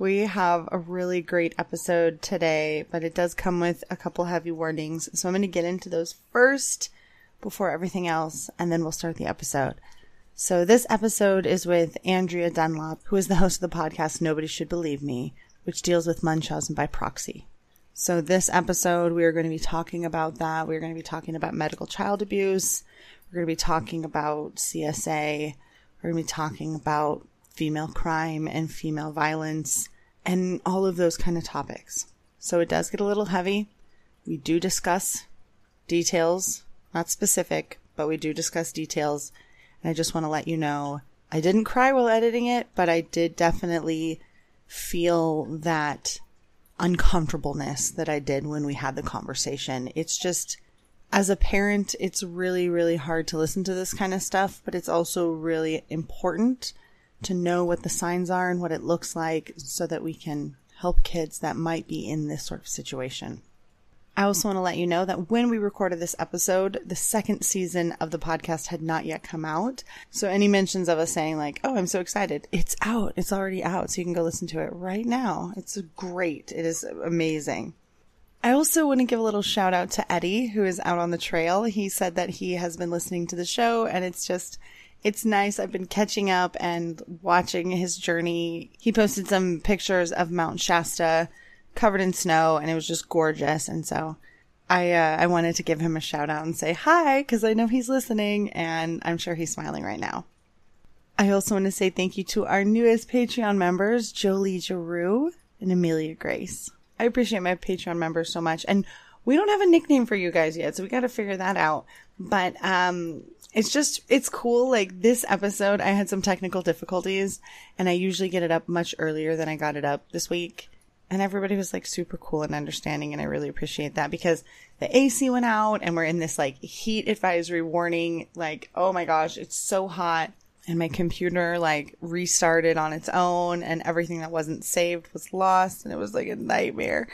We have a really great episode today, but it does come with a couple heavy warnings. So I'm going to get into those first before everything else, and then we'll start the episode. So this episode is with Andrea Dunlop, who is the host of the podcast Nobody Should Believe Me, which deals with Munchausen by proxy. So this episode, we are going to be talking about that. We're going to be talking about medical child abuse. We're going to be talking about CSA. We're going to be talking about female crime and female violence and all of those kind of topics. So it does get a little heavy. We do discuss details, not specific, but we do discuss details. And I just want to let you know I didn't cry while editing it, but I did definitely feel that uncomfortableness that I did when we had the conversation. It's just, as a parent, it's really, really hard to listen to this kind of stuff, but it's also really important to know what the signs are and what it looks like so that we can help kids that might be in this sort of situation. I also want to let you know that when we recorded this episode, the second season of the podcast had not yet come out. So any mentions of us saying like, "Oh, I'm so excited." It's out. It's already out. So you can go listen to it right now. It's great. It is amazing. I also want to give a little shout out to Eddie who is out on the trail. He said that he has been listening to the show and it's just it's nice. I've been catching up and watching his journey. He posted some pictures of Mount Shasta covered in snow and it was just gorgeous. And so I, uh, I wanted to give him a shout out and say hi because I know he's listening and I'm sure he's smiling right now. I also want to say thank you to our newest Patreon members, Jolie Giroux and Amelia Grace. I appreciate my Patreon members so much. And we don't have a nickname for you guys yet, so we got to figure that out. But, um, it's just, it's cool. Like this episode, I had some technical difficulties and I usually get it up much earlier than I got it up this week. And everybody was like super cool and understanding. And I really appreciate that because the AC went out and we're in this like heat advisory warning. Like, oh my gosh, it's so hot. And my computer like restarted on its own and everything that wasn't saved was lost. And it was like a nightmare.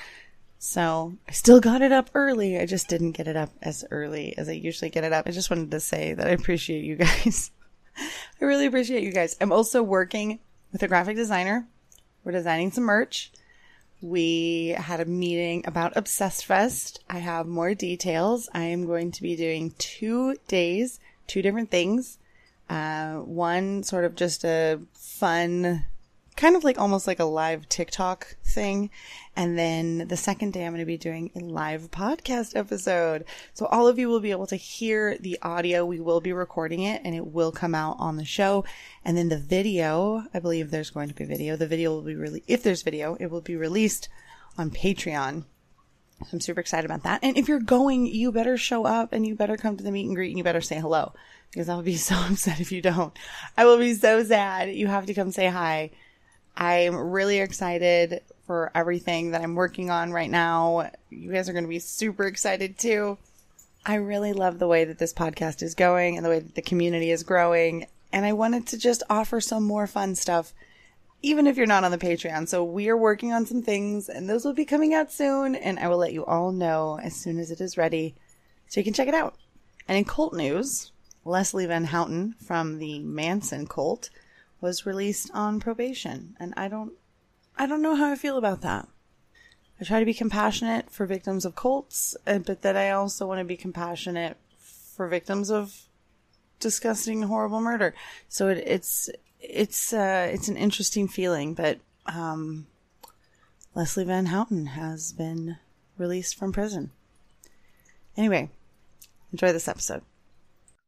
So I still got it up early. I just didn't get it up as early as I usually get it up. I just wanted to say that I appreciate you guys. I really appreciate you guys. I'm also working with a graphic designer. We're designing some merch. We had a meeting about Obsessed Fest. I have more details. I am going to be doing two days, two different things. Uh, one sort of just a fun kind of like almost like a live TikTok thing. And then the second day, I'm going to be doing a live podcast episode. So all of you will be able to hear the audio. We will be recording it and it will come out on the show. And then the video, I believe there's going to be video. The video will be really, if there's video, it will be released on Patreon. I'm super excited about that. And if you're going, you better show up and you better come to the meet and greet and you better say hello because I'll be so upset if you don't. I will be so sad. You have to come say hi I'm really excited for everything that I'm working on right now. You guys are going to be super excited too. I really love the way that this podcast is going and the way that the community is growing. And I wanted to just offer some more fun stuff, even if you're not on the Patreon. So we are working on some things and those will be coming out soon. And I will let you all know as soon as it is ready so you can check it out. And in cult news, Leslie Van Houten from the Manson cult was released on probation. And I don't, I don't know how I feel about that. I try to be compassionate for victims of cults, but then I also want to be compassionate for victims of disgusting, horrible murder. So it, it's, it's, uh, it's an interesting feeling, but, um, Leslie Van Houten has been released from prison. Anyway, enjoy this episode.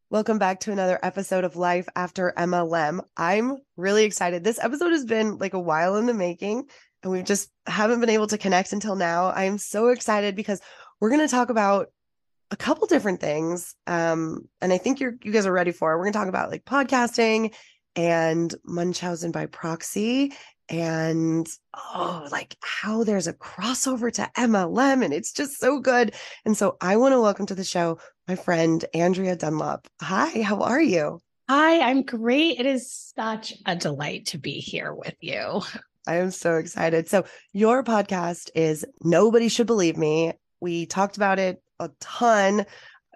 Welcome back to another episode of Life After MLM. I'm really excited. This episode has been like a while in the making and we just haven't been able to connect until now. I am so excited because we're going to talk about a couple different things. Um, and I think you're, you guys are ready for it. We're going to talk about like podcasting and Munchausen by proxy and oh, like how there's a crossover to MLM and it's just so good. And so I want to welcome to the show my friend Andrea Dunlop. Hi, how are you? Hi, I'm great. It is such a delight to be here with you. I am so excited. So, your podcast is Nobody Should Believe Me. We talked about it a ton.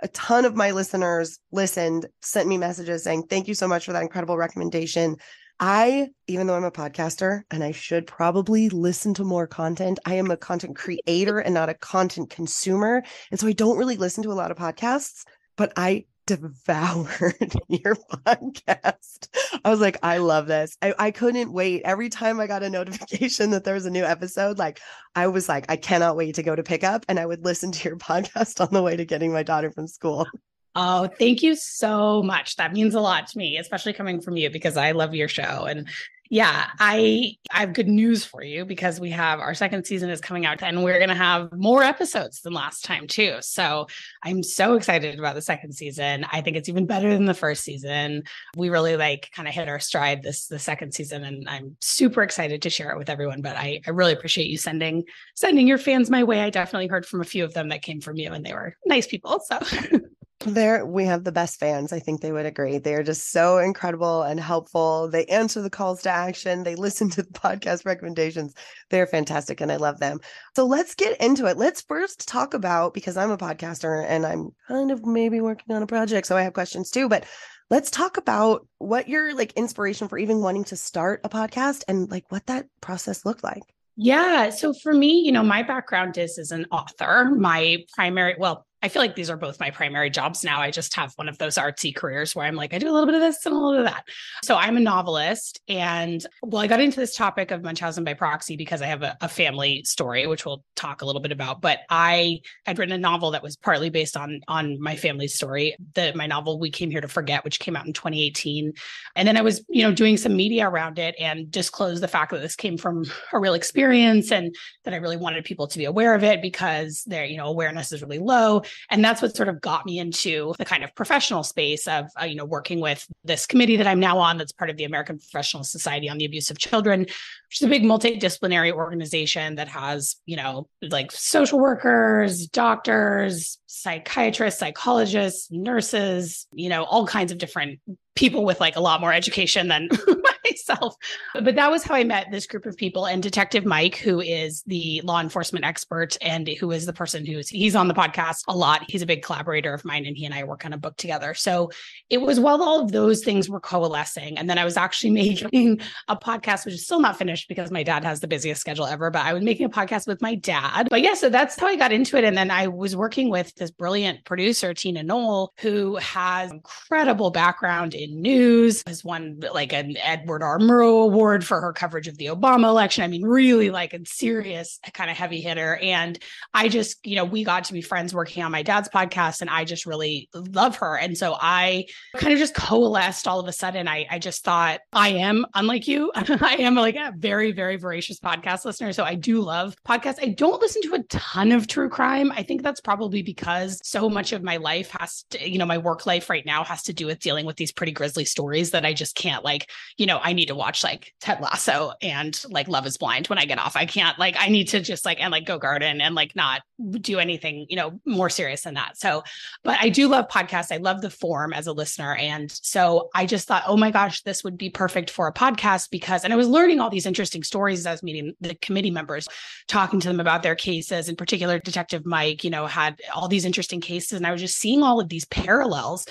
A ton of my listeners listened, sent me messages saying, Thank you so much for that incredible recommendation. I, even though I'm a podcaster and I should probably listen to more content, I am a content creator and not a content consumer. And so I don't really listen to a lot of podcasts, but I devoured your podcast. I was like, I love this. I, I couldn't wait. Every time I got a notification that there was a new episode, like I was like, I cannot wait to go to pick up. And I would listen to your podcast on the way to getting my daughter from school. Oh, thank you so much. That means a lot to me, especially coming from you because I love your show. And yeah, I I have good news for you because we have our second season is coming out and we're going to have more episodes than last time too. So, I'm so excited about the second season. I think it's even better than the first season. We really like kind of hit our stride this the second season and I'm super excited to share it with everyone, but I I really appreciate you sending sending your fans my way. I definitely heard from a few of them that came from you and they were nice people. So There we have the best fans. I think they would agree. They're just so incredible and helpful. They answer the calls to action. They listen to the podcast recommendations. They're fantastic and I love them. So let's get into it. Let's first talk about because I'm a podcaster and I'm kind of maybe working on a project, so I have questions too, but let's talk about what your like inspiration for even wanting to start a podcast and like what that process looked like. Yeah. So for me, you know, my background is as an author. My primary, well, I feel like these are both my primary jobs now. I just have one of those artsy careers where I'm like, I do a little bit of this and a little bit of that. So I'm a novelist. And well, I got into this topic of Munchausen by proxy because I have a, a family story, which we'll talk a little bit about. But I had written a novel that was partly based on, on my family's story. The my novel, We Came Here to Forget, which came out in 2018. And then I was, you know, doing some media around it and disclosed the fact that this came from a real experience and that I really wanted people to be aware of it because their, you know, awareness is really low and that's what sort of got me into the kind of professional space of uh, you know working with this committee that i'm now on that's part of the american professional society on the abuse of children which is a big multidisciplinary organization that has you know like social workers doctors psychiatrists psychologists nurses you know all kinds of different people with like a lot more education than myself. But that was how I met this group of people and Detective Mike, who is the law enforcement expert and who is the person who's he's on the podcast a lot. He's a big collaborator of mine and he and I work on a book together. So it was while all of those things were coalescing. And then I was actually making a podcast, which is still not finished because my dad has the busiest schedule ever, but I was making a podcast with my dad. But yeah, so that's how I got into it. And then I was working with this brilliant producer, Tina Knoll, who has incredible background in news, has won like an Edward R. Murrow Award for her coverage of the Obama election. I mean, really like a serious kind of heavy hitter. And I just, you know, we got to be friends working on my dad's podcast, and I just really love her. And so I kind of just coalesced all of a sudden. I, I just thought I am, unlike you, I am like a very, very voracious podcast listener. So I do love podcasts. I don't listen to a ton of true crime. I think that's probably because so much of my life has to, you know, my work life right now has to do with dealing with these pretty grisly stories that I just can't like, you know, I need to watch like Ted Lasso and like Love is Blind when I get off. I can't like I need to just like and like go garden and like not do anything, you know, more serious than that. So, but I do love podcasts. I love the form as a listener. And so I just thought, oh my gosh, this would be perfect for a podcast because and I was learning all these interesting stories as I was meeting the committee members, talking to them about their cases. In particular, Detective Mike, you know, had all these interesting cases. And I was just seeing all of these parallels.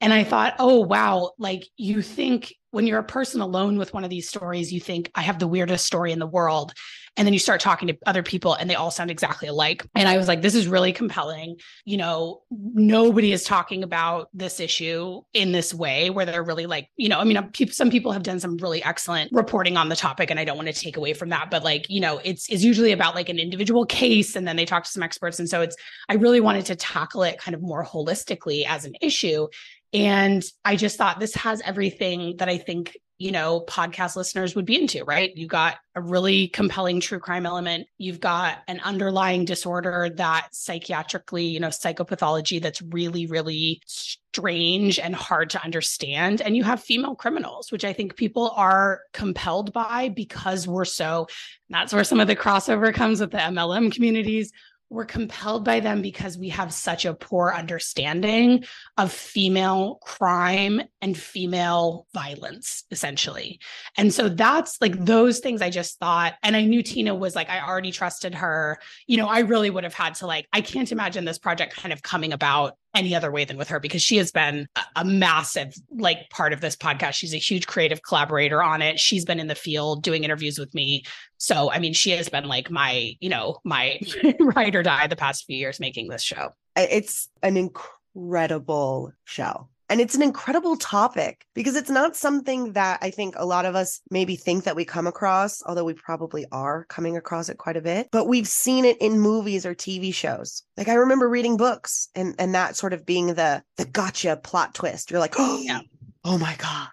And I thought, oh, wow, like you think when you're a person alone with one of these stories, you think, I have the weirdest story in the world. And then you start talking to other people and they all sound exactly alike. And I was like, this is really compelling. You know, nobody is talking about this issue in this way where they're really like, you know, I mean, some people have done some really excellent reporting on the topic and I don't want to take away from that, but like, you know, it's, it's usually about like an individual case and then they talk to some experts. And so it's, I really wanted to tackle it kind of more holistically as an issue. And I just thought this has everything that I think you know, podcast listeners would be into, right? You got a really compelling true crime element. You've got an underlying disorder that psychiatrically, you know, psychopathology that's really, really strange and hard to understand. And you have female criminals, which I think people are compelled by because we're so, that's where some of the crossover comes with the MLM communities we're compelled by them because we have such a poor understanding of female crime and female violence essentially. And so that's like those things i just thought and i knew tina was like i already trusted her. You know i really would have had to like i can't imagine this project kind of coming about any other way than with her because she has been a, massive like part of this podcast. She's a huge creative collaborator on it. She's been in the field doing interviews with me. So, I mean, she has been like my, you know, my ride or die the past few years making this show. It's an incredible show. And it's an incredible topic because it's not something that I think a lot of us maybe think that we come across, although we probably are coming across it quite a bit, but we've seen it in movies or TV shows. Like I remember reading books and and that sort of being the the gotcha plot twist. You're like, "Oh, yeah. oh my god."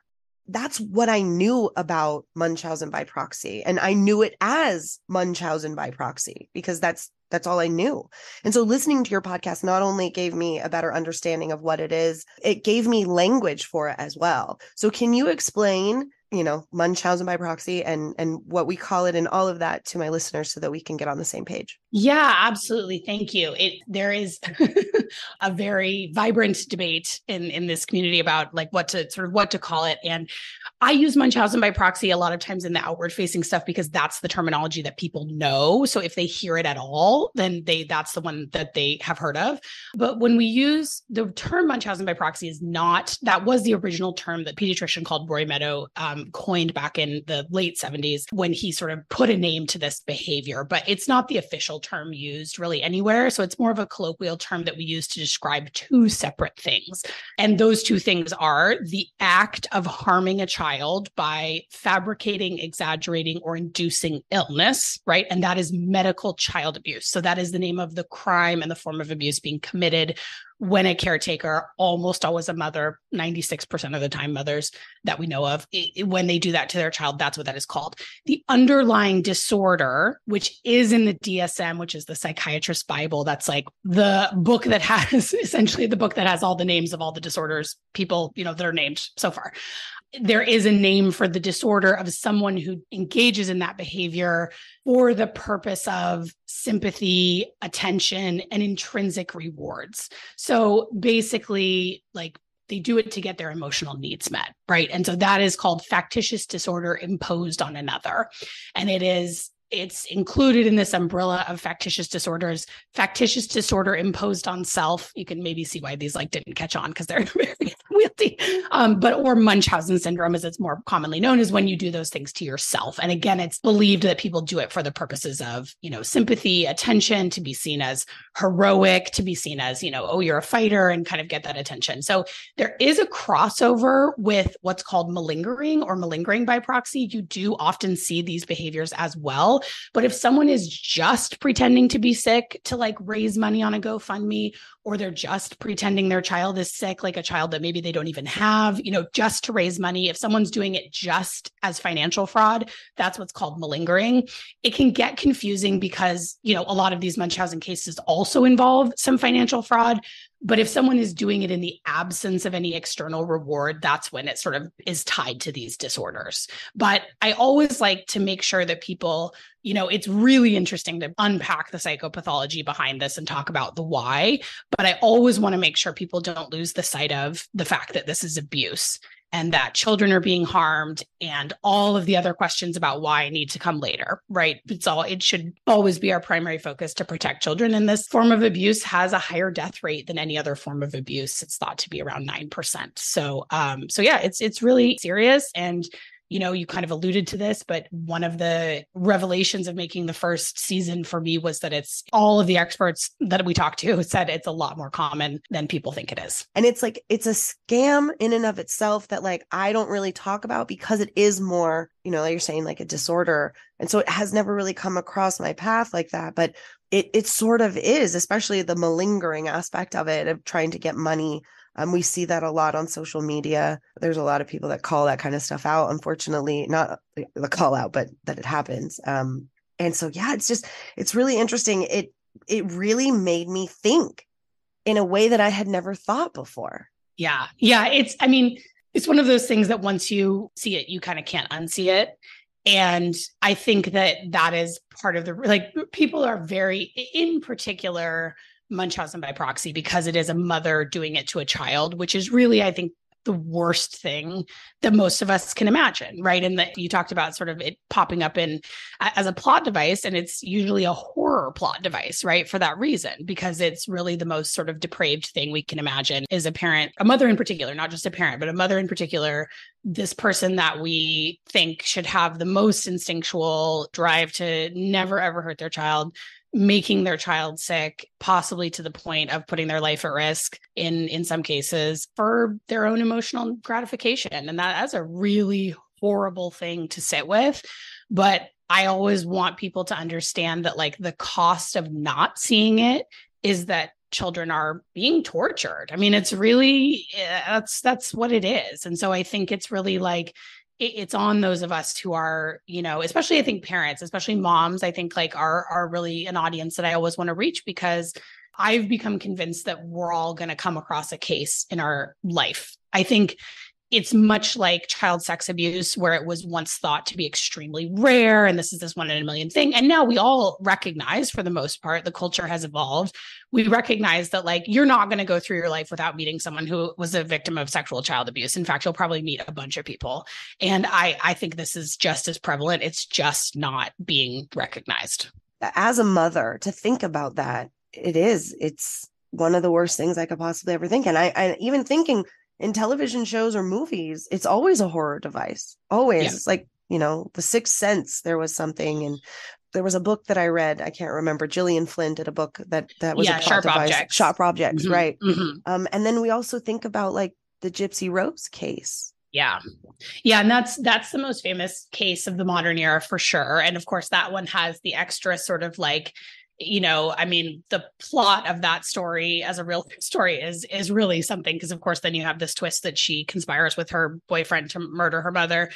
That's what I knew about Munchausen by proxy. And I knew it as Munchausen by proxy because that's that's all I knew. And so listening to your podcast not only gave me a better understanding of what it is, it gave me language for it as well. So can you explain you know munchausen by proxy and and what we call it and all of that to my listeners so that we can get on the same page. Yeah absolutely. Thank you. It there is a very vibrant debate in in this community about like what to sort of what to call it. And i use munchausen by proxy a lot of times in the outward facing stuff because that's the terminology that people know. So if they hear it at all then they that's the one that they have heard of. But when we use the term munchausen by proxy is not that was the original term that pediatrician called roy meadow um, coined back in the late 70s when he sort of put a name to this behavior, but it's not the official term used really anywhere. So it's more of a colloquial term that we use to describe two separate things. And those two things are the act of harming a child by fabricating, exaggerating, or inducing illness, right? And that is medical child abuse. So that is the name of the crime and the form of abuse being committed when a caretaker, almost always a mother, 96% of the time, mothers that we know of, it, when they do that to their child, that's what that is called. The underlying disorder, which is in the DSM, which is the psychiatrist Bible, that's like the book that has essentially the book that has all the names of all the disorders people, you know, that are named so far there is a name for the disorder of someone who engages in that behavior for the purpose of sympathy, attention, and intrinsic rewards. So basically, like they do it to get their emotional needs met, right? And so that is called factitious disorder imposed on another. And it is it's included in this umbrella of factitious disorders. Factitious disorder imposed on self you can maybe see why these like didn't catch on because they're very wieldy um, but or munchausen syndrome as it's more commonly known is when you do those things to yourself. And again it's believed that people do it for the purposes of you know sympathy attention to be seen as heroic to be seen as you know oh you're a fighter and kind of get that attention. So there is a crossover with what's called malingering or malingering by proxy. You do often see these behaviors as well but if someone is just pretending to be sick to like raise money on a GoFundMe, or they're just pretending their child is sick, like a child that maybe they don't even have, you know, just to raise money, if someone's doing it just as financial fraud, that's what's called malingering. It can get confusing because, you know, a lot of these Munchausen cases also involve some financial fraud. But if someone is doing it in the absence of any external reward, that's when it sort of is tied to these disorders. But I always like to make sure that people, you know, it's really interesting to unpack the psychopathology behind this and talk about the why. But I always want to make sure people don't lose the sight of the fact that this is abuse and that children are being harmed and all of the other questions about why need to come later right it's all it should always be our primary focus to protect children and this form of abuse has a higher death rate than any other form of abuse it's thought to be around 9% so um so yeah it's it's really serious and you know, you kind of alluded to this, but one of the revelations of making the first season for me was that it's all of the experts that we talked to said it's a lot more common than people think it is. And it's like, it's a scam in and of itself that like I don't really talk about because it is more, you know, like you're saying, like a disorder. And so it has never really come across my path like that. But it it sort of is, especially the malingering aspect of it, of trying to get money Um, we see that a lot on social media. There's a lot of people that call that kind of stuff out. Unfortunately, not the call out, but that it happens. Um, and so, yeah, it's just, it's really interesting. It, it really made me think in a way that I had never thought before. Yeah. Yeah. It's, I mean, it's one of those things that once you see it, you kind of can't unsee it. And I think that that is part of the, like, people are very, in particular, Munchausen by proxy because it is a mother doing it to a child, which is really, I think, the worst thing that most of us can imagine, right? And that you talked about sort of it popping up in as a plot device, and it's usually a horror plot device, right? For that reason, because it's really the most sort of depraved thing we can imagine is a parent, a mother in particular, not just a parent, but a mother in particular, this person that we think should have the most instinctual drive to never ever hurt their child making their child sick possibly to the point of putting their life at risk in in some cases for their own emotional gratification. And that, that's a really horrible thing to sit with. But i always want people to understand that like the cost of not seeing it is that children are being tortured. I mean it's really eh, that's that's what it is. And so i think it's really like it's on those of us who are you know especially i think parents especially moms i think like are are really an audience that i always want to reach because i've become convinced that we're all going to come across a case in our life. I think it's much like child sex abuse where it was once thought to be extremely rare and this is this one in a million thing. And now we all recognize for the most part the culture has evolved. We recognize that like you're not going to go through your life without meeting someone who was a victim of sexual child abuse. In fact you'll probably meet a bunch of people. And i i think this is just as prevalent. It's just not being recognized. As a mother to think about that it is it's one of the worst things i could possibly ever think. And i, I even thinking in television shows or movies, it's always a horror device. Always. Yeah. It's like, you know, The Sixth Sense, there was something and there was a book that I read. I can't remember. Gillian Flynn did a book that that was yeah, a sharp device. objects. Sharp objects, mm-hmm. right? Mm-hmm. Um, and then we also think about like the Gypsy Rose case. Yeah. Yeah. And that's that's the most famous case of the modern era for sure. And of course, that one has the extra sort of like you know i mean the plot of that story as a real story is is really something because of course then you have this twist that she conspires with her boyfriend to murder her mother.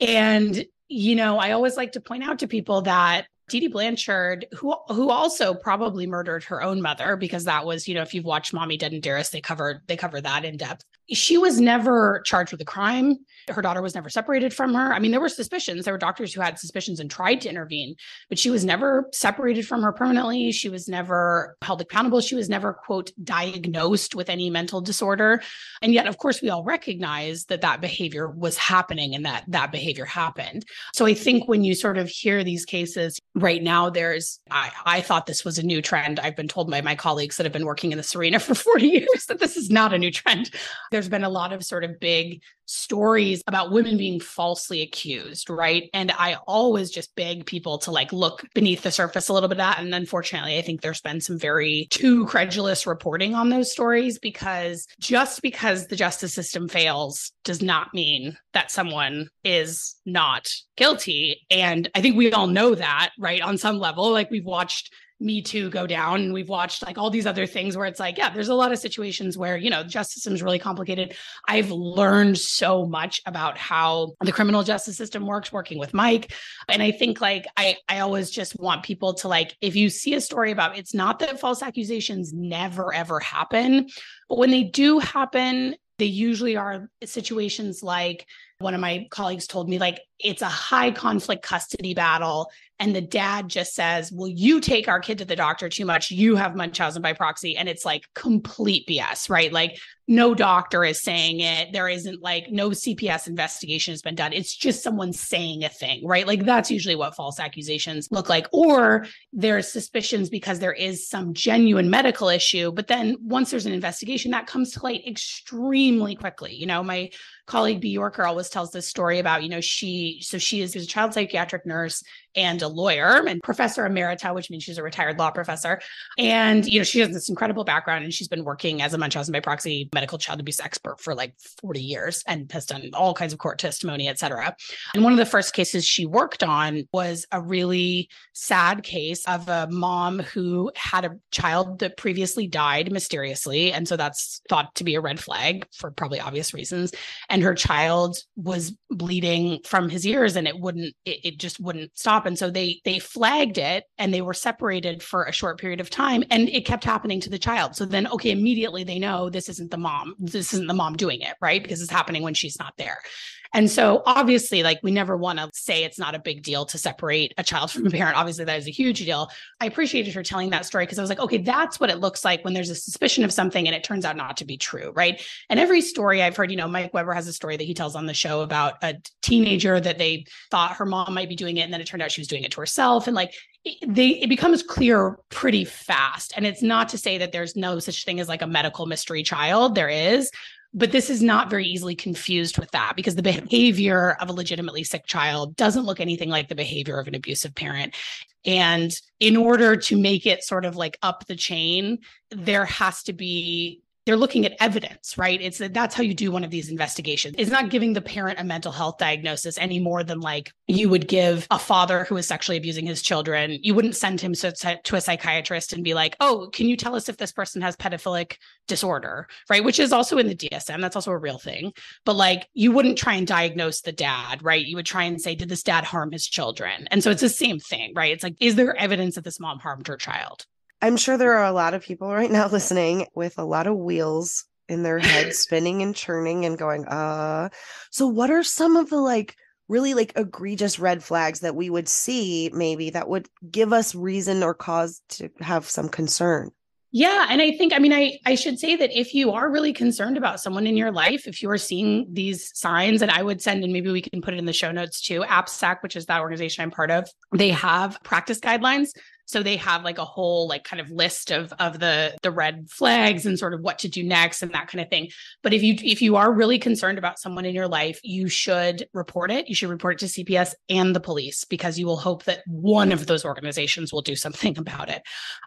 And you know i always like to point out to people that Dee Dee Blanchard, who who also probably murdered her own mother, because that was, you know, if you've watched Mommy Dead and Dearest, they covered they cover that in depth she was never charged with a crime. Her daughter was never separated from her. I mean, there were suspicions. There were doctors who had suspicions and tried to intervene, but she was never separated from her permanently. She was never held accountable. She was never, quote, diagnosed with any mental disorder. And yet, of course, we all recognize that that behavior was happening and that that behavior happened. So I think when you sort of hear these cases right now, there's, I, I thought this was a new trend. I've been told by my colleagues that have been working in this arena for 40 years that this is not a new trend there's been a lot of sort of big stories about women being falsely accused, right? And I always just beg people to like look beneath the surface a little bit of that. And unfortunately, I think there's been some very too credulous reporting on those stories because just because the justice system fails does not mean that someone is not guilty. And I think we all know that, right? On some level, like we've watched me Too go down. And we've watched like all these other things where it's like, yeah, there's a lot of situations where, you know, the justice system is really complicated. I've learned so much about how the criminal justice system works working with Mike. And I think like I I always just want people to like, if you see a story about it's not that false accusations never ever happen, but when they do happen, they usually are situations like one of my colleagues told me like it's a high conflict custody battle. And the dad just says well you take our kid to the doctor too much. You have munchausen by proxy. And it's like complete bs right? Like no doctor is saying it. There isn't like no cps investigation has been done. It's just someone saying a thing right? Like that's usually what false accusations look like. Or there's suspicions because there is some genuine medical issue. But then once there's an investigation that comes to light extremely quickly. You know my colleague B. Yorker always tells this story about, you know, she, so she is a child psychiatric nurse and a lawyer and professor emerita, which means she's a retired law professor. And, you know, she has this incredible background and she's been working as a Munchausen by proxy medical child abuse expert for like 40 years and has done all kinds of court testimony, et cetera. And one of the first cases she worked on was a really sad case of a mom who had a child that previously died mysteriously. And so that's thought to be a red flag for probably obvious reasons. And her child was bleeding from his ears and it wouldn't, it, it just wouldn't stop. And so they they flagged it and they were separated for a short period of time and it kept happening to the child. So then okay, immediately they know this isn't the mom. This isn't the mom doing it, right? Because it's happening when she's not there. And so obviously, like we never want to say it's not a big deal to separate a child from a parent. Obviously, that is a huge deal. I appreciated her telling that story because I was like, okay, that's what it looks like when there's a suspicion of something and it turns out not to be true, right? And every story I've heard, you know, Mike Weber has a story that he tells on the show about a teenager that they thought her mom might be doing it, and then it turned out she was doing it to herself. And like they it becomes clear pretty fast. And it's not to say that there's no such thing as like a medical mystery child. There is, but this is not very easily confused with that because the behavior of a legitimately sick child doesn't look anything like the behavior of an abusive parent. And in order to make it sort of like up the chain, there has to be they're looking at evidence, right? It's that's how you do one of these investigations. It's not giving the parent a mental health diagnosis any more than like you would give a father who is sexually abusing his children. You wouldn't send him to, to a psychiatrist and be like, "Oh, can you tell us if this person has pedophilic disorder?" Right? Which is also in the DSM. That's also a real thing. But like you wouldn't try and diagnose the dad, right? You would try and say, "Did this dad harm his children?" And so it's the same thing, right? It's like, is there evidence that this mom harmed her child? I'm sure there are a lot of people right now listening with a lot of wheels in their head spinning and churning and going, uh. So, what are some of the like really like egregious red flags that we would see maybe that would give us reason or cause to have some concern? Yeah, and I think I mean I I should say that if you are really concerned about someone in your life, if you are seeing these signs and I would send and maybe we can put it in the show notes too, APSAC, which is that organization I'm part of, they have practice guidelines so they have like a whole like kind of list of of the the red flags and sort of what to do next and that kind of thing. But if you if you are really concerned about someone in your life, you should report it. You should report it to CPS and the police because you will hope that one of those organizations will do something about it.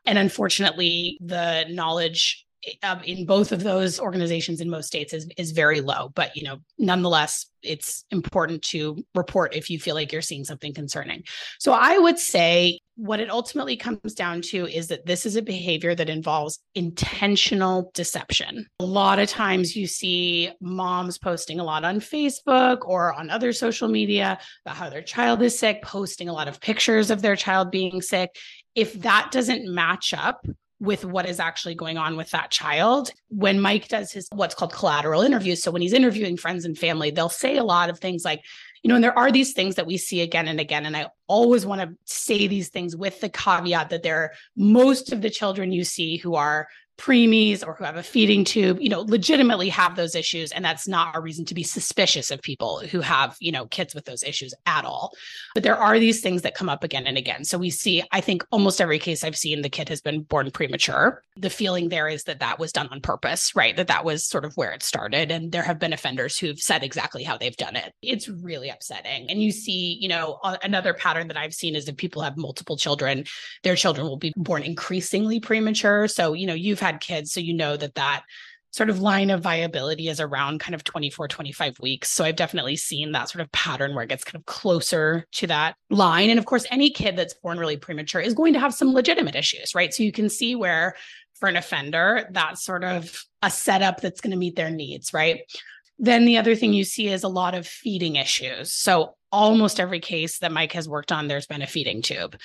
And unfortunately, the knowledge um, in both of those organizations in most states is is very low but you know nonetheless it's important to report if you feel like you're seeing something concerning. So i would say what it ultimately comes down to is that this is a behavior that involves intentional deception. A lot of times you see moms posting a lot on facebook or on other social media about how their child is sick posting a lot of pictures of their child being sick. If that doesn't match up with what is actually going on with that child. When Mike does his what's called collateral interviews, so when he's interviewing friends and family, they'll say a lot of things like, you know, and there are these things that we see again and again. And I always want to say these things with the caveat that there are most of the children you see who are preemies or who have a feeding tube, you know, legitimately have those issues. And that's not a reason to be suspicious of people who have, you know, kids with those issues at all. But there are these things that come up again and again. So we see, I think almost every case I've seen, the kid has been born premature. The feeling there is that that was done on purpose, right? That that was sort of where it started. And there have been offenders who've said exactly how they've done it. It's really upsetting. And you see, you know, another pattern that I've seen is if people have multiple children, their children will be born increasingly premature. So, you know, you've had had kids so you know that that sort of line of viability is around kind of 24 25 weeks. So i've definitely seen that sort of pattern where it gets kind of closer to that line. And of course any kid that's born really premature is going to have some legitimate issues right? So you can see where for an offender that's sort of a setup that's going to meet their needs right? Then the other thing you see is a lot of feeding issues. So almost every case that Mike has worked on, there's been a feeding tube.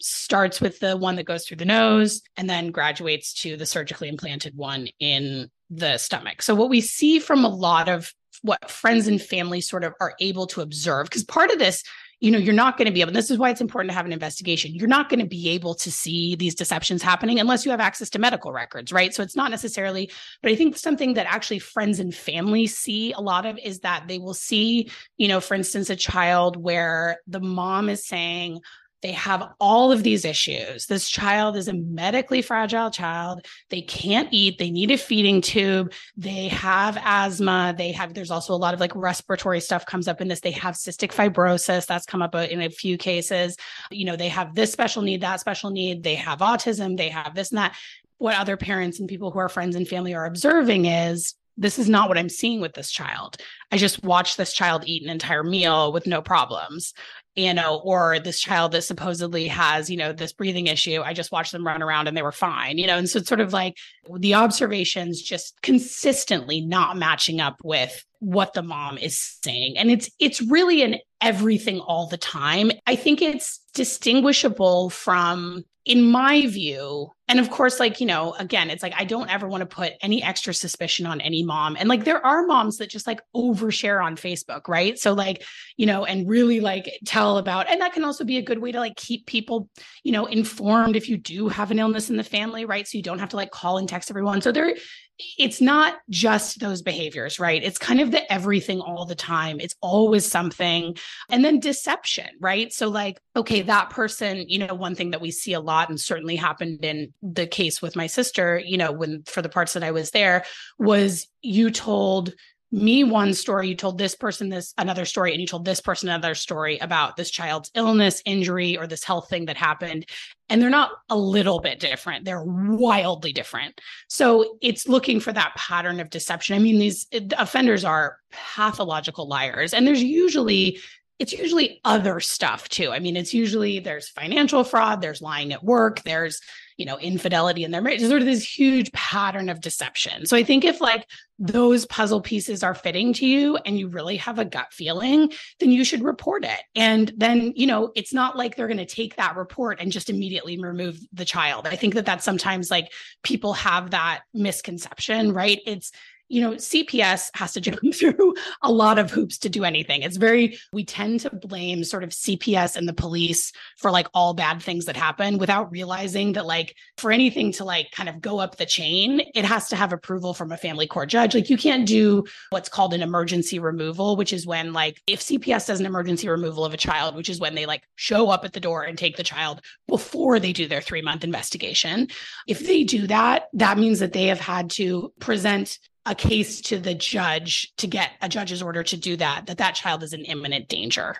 Starts with the one that goes through the nose and then graduates to the surgically implanted one in the stomach. So, what we see from a lot of what friends and family sort of are able to observe, because part of this you know you're not going to be able this is why it's important to have an investigation. You're not going to be able to see these deceptions happening unless you have access to medical records right? So it's not necessarily but i think something that actually friends and family see a lot of is that they will see you know for instance a child where the mom is saying they have all of these issues. This child is a medically fragile child. They can't eat. They need a feeding tube. They have asthma. They have, there's also a lot of like respiratory stuff comes up in this. They have cystic fibrosis. That's come up in a few cases. You know, they have this special need, that special need. They have autism. They have this and that. What other parents and people who are friends and family are observing is this is not what I'm seeing with this child. I just watched this child eat an entire meal with no problems you know, or this child that supposedly has, you know, this breathing issue. I just watched them run around and they were fine, you know. And so it's sort of like the observations just consistently not matching up with what the mom is saying. And it's it's really an everything all the time. I think it's distinguishable from in my view, and of course, like, you know, again, it's like I don't ever want to put any extra suspicion on any mom. And like, there are moms that just like overshare on Facebook, right? So, like, you know, and really like tell about, and that can also be a good way to like keep people, you know, informed if you do have an illness in the family, right? So you don't have to like call and text everyone. So there, it's not just those behaviors, right? It's kind of the everything all the time. It's always something. And then deception, right? So, like, okay, that person, you know, one thing that we see a lot and certainly happened in the case with my sister, you know, when for the parts that I was there, was you told me one story, you told this person this another story, and you told this person another story about this child's illness, injury, or this health thing that happened. And they're not a little bit different, they're wildly different. So it's looking for that pattern of deception. I mean, these offenders are pathological liars, and there's usually it's usually other stuff too. I mean, it's usually there's financial fraud, there's lying at work, there's you know, infidelity in their marriage. Sort of this huge pattern of deception. So I think if like those puzzle pieces are fitting to you and you really have a gut feeling, then you should report it. And then, you know, it's not like they're going to take that report and just immediately remove the child. I think that that's sometimes like people have that misconception, right? It's you know, CPS has to jump through a lot of hoops to do anything. It's very, we tend to blame sort of CPS and the police for like all bad things that happen without realizing that, like, for anything to like kind of go up the chain, it has to have approval from a family court judge. Like, you can't do what's called an emergency removal, which is when, like, if CPS does an emergency removal of a child, which is when they like show up at the door and take the child before they do their three month investigation. If they do that, that means that they have had to present a case to the judge to get a judge's order to do that, that that child is in imminent danger.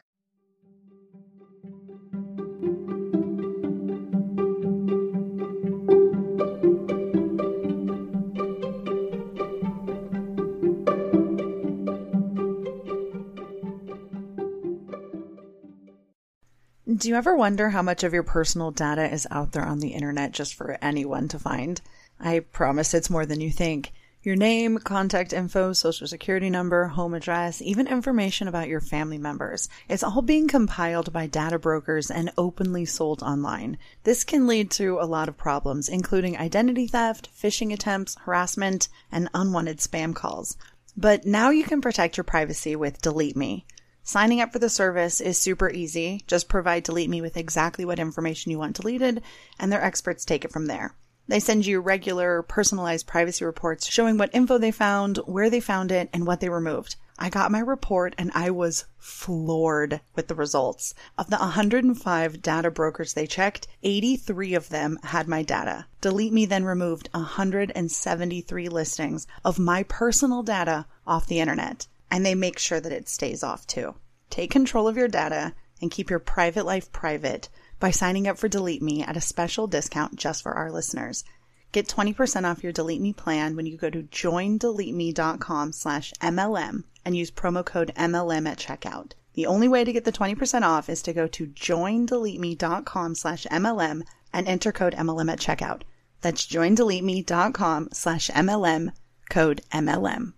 Do you ever wonder how much of your personal data is out there on the internet just for anyone to find? I promise it's more than you think. Your name, contact info, social security number, home address, even information about your family members. It's all being compiled by data brokers and openly sold online. This can lead to a lot of problems, including identity theft, phishing attempts, harassment, and unwanted spam calls. But now you can protect your privacy with Delete Me. Signing up for the service is super easy. Just provide Delete Me with exactly what information you want deleted, and their experts take it from there. They send you regular personalized privacy reports showing what info they found, where they found it, and what they removed. I got my report and I was floored with the results. Of the 105 data brokers they checked, 83 of them had my data. Delete Me then removed 173 listings of my personal data off the internet, and they make sure that it stays off too. Take control of your data and keep your private life private by signing up for Delete Me at a special discount just for our listeners. Get 20% off your Delete Me plan when you go to joindeleteme.com slash MLM and use promo code MLM at checkout. The only way to get the 20% off is to go to joindeleteme.com slash MLM and enter code MLM at checkout. That's joindeleteme.com slash MLM, code MLM.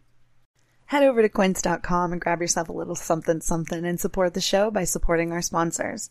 Head over to quince.com and grab yourself a little something something and support the show by supporting our sponsors.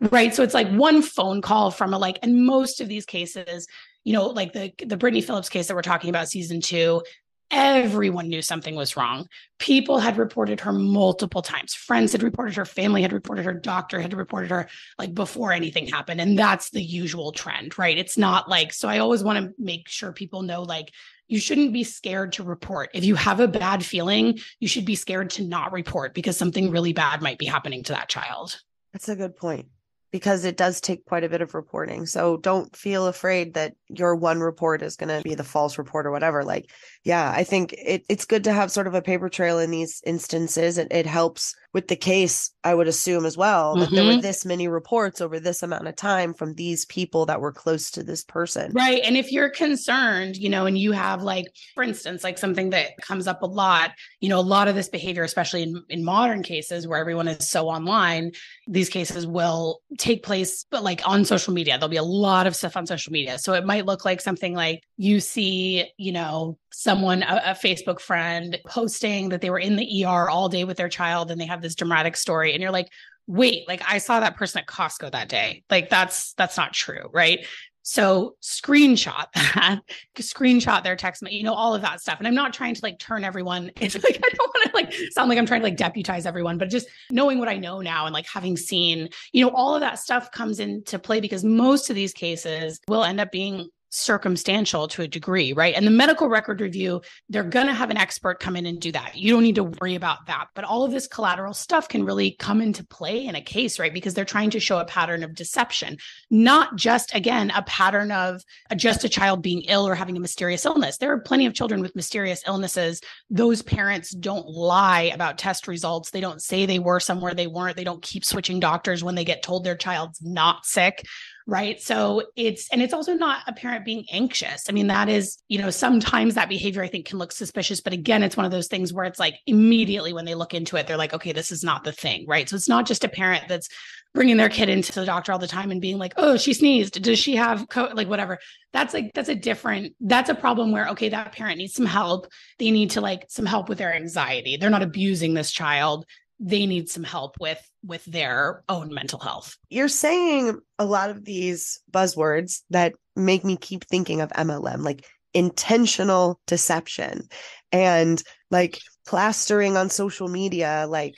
Right? So it's like one phone call from a like and most of these cases you know like the the brittany phillips case that we're talking about season two everyone knew something was wrong. People had reported her multiple times. Friends had reported her family had reported her doctor had reported her like before anything happened. And that's the usual trend right? It's not like so i always want to make sure people know like you shouldn't be scared to report. If you have a bad feeling, you should be scared to not report because something really bad might be happening to that child. That's a good point because it does take quite a bit of reporting. So don't feel afraid that your one report is going to be the false report or whatever. Like, yeah, I think it, it's good to have sort of a paper trail in these instances. It, it helps with the case, I would assume as well, that mm-hmm. there were mm-hmm. this many reports over this amount of time from these people that were close to this person. Right. And if you're concerned, you know, and you have like, for instance, like something that comes up a lot, you know, a lot of this behavior, especially in, in modern cases where everyone is so online, these cases will take place, but like on social media, there'll be a lot of stuff on social media. So it might look like something like you see, you know, someone, a, a Facebook friend posting that they were in the ER all day with their child and they have this dramatic story. And you're like, wait, like I saw that person at Costco that day. Like that's that's not true, right? So screenshot that, screenshot their text, you know, all of that stuff. And I'm not trying to like turn everyone. It's like I don't want to like sound like I'm trying to like deputize everyone, but just knowing what I know now and like having seen, you know, all of that stuff comes into play because most of these cases will end up being circumstantial to a degree, right? And the medical record review, they're going to have an expert come in and do that. You don't need to worry about that. But all of this collateral stuff can really come into play in a case, right? Because they're trying to show a pattern of deception, not just, again, a pattern of uh, just a child being ill or having a mysterious illness. There are plenty of children with mysterious illnesses. Those parents don't lie about test results. They don't say they were somewhere they weren't. They don't keep switching doctors when they get told their child's not sick right? So it's and it's also not a parent being anxious. I mean that is you know sometimes that behavior i think can look suspicious but again it's one of those things where it's like immediately when they look into it they're like okay this is not the thing right? So it's not just a parent that's bringing their kid into the doctor all the time and being like oh she sneezed. Does she have co-? like whatever. That's like that's a different that's a problem where okay that parent needs some help. They need to like some help with their anxiety. They're not abusing this child they need some help with with their own mental health. You're saying a lot of these buzzwords that make me keep thinking of MLM like intentional deception and like plastering on social media like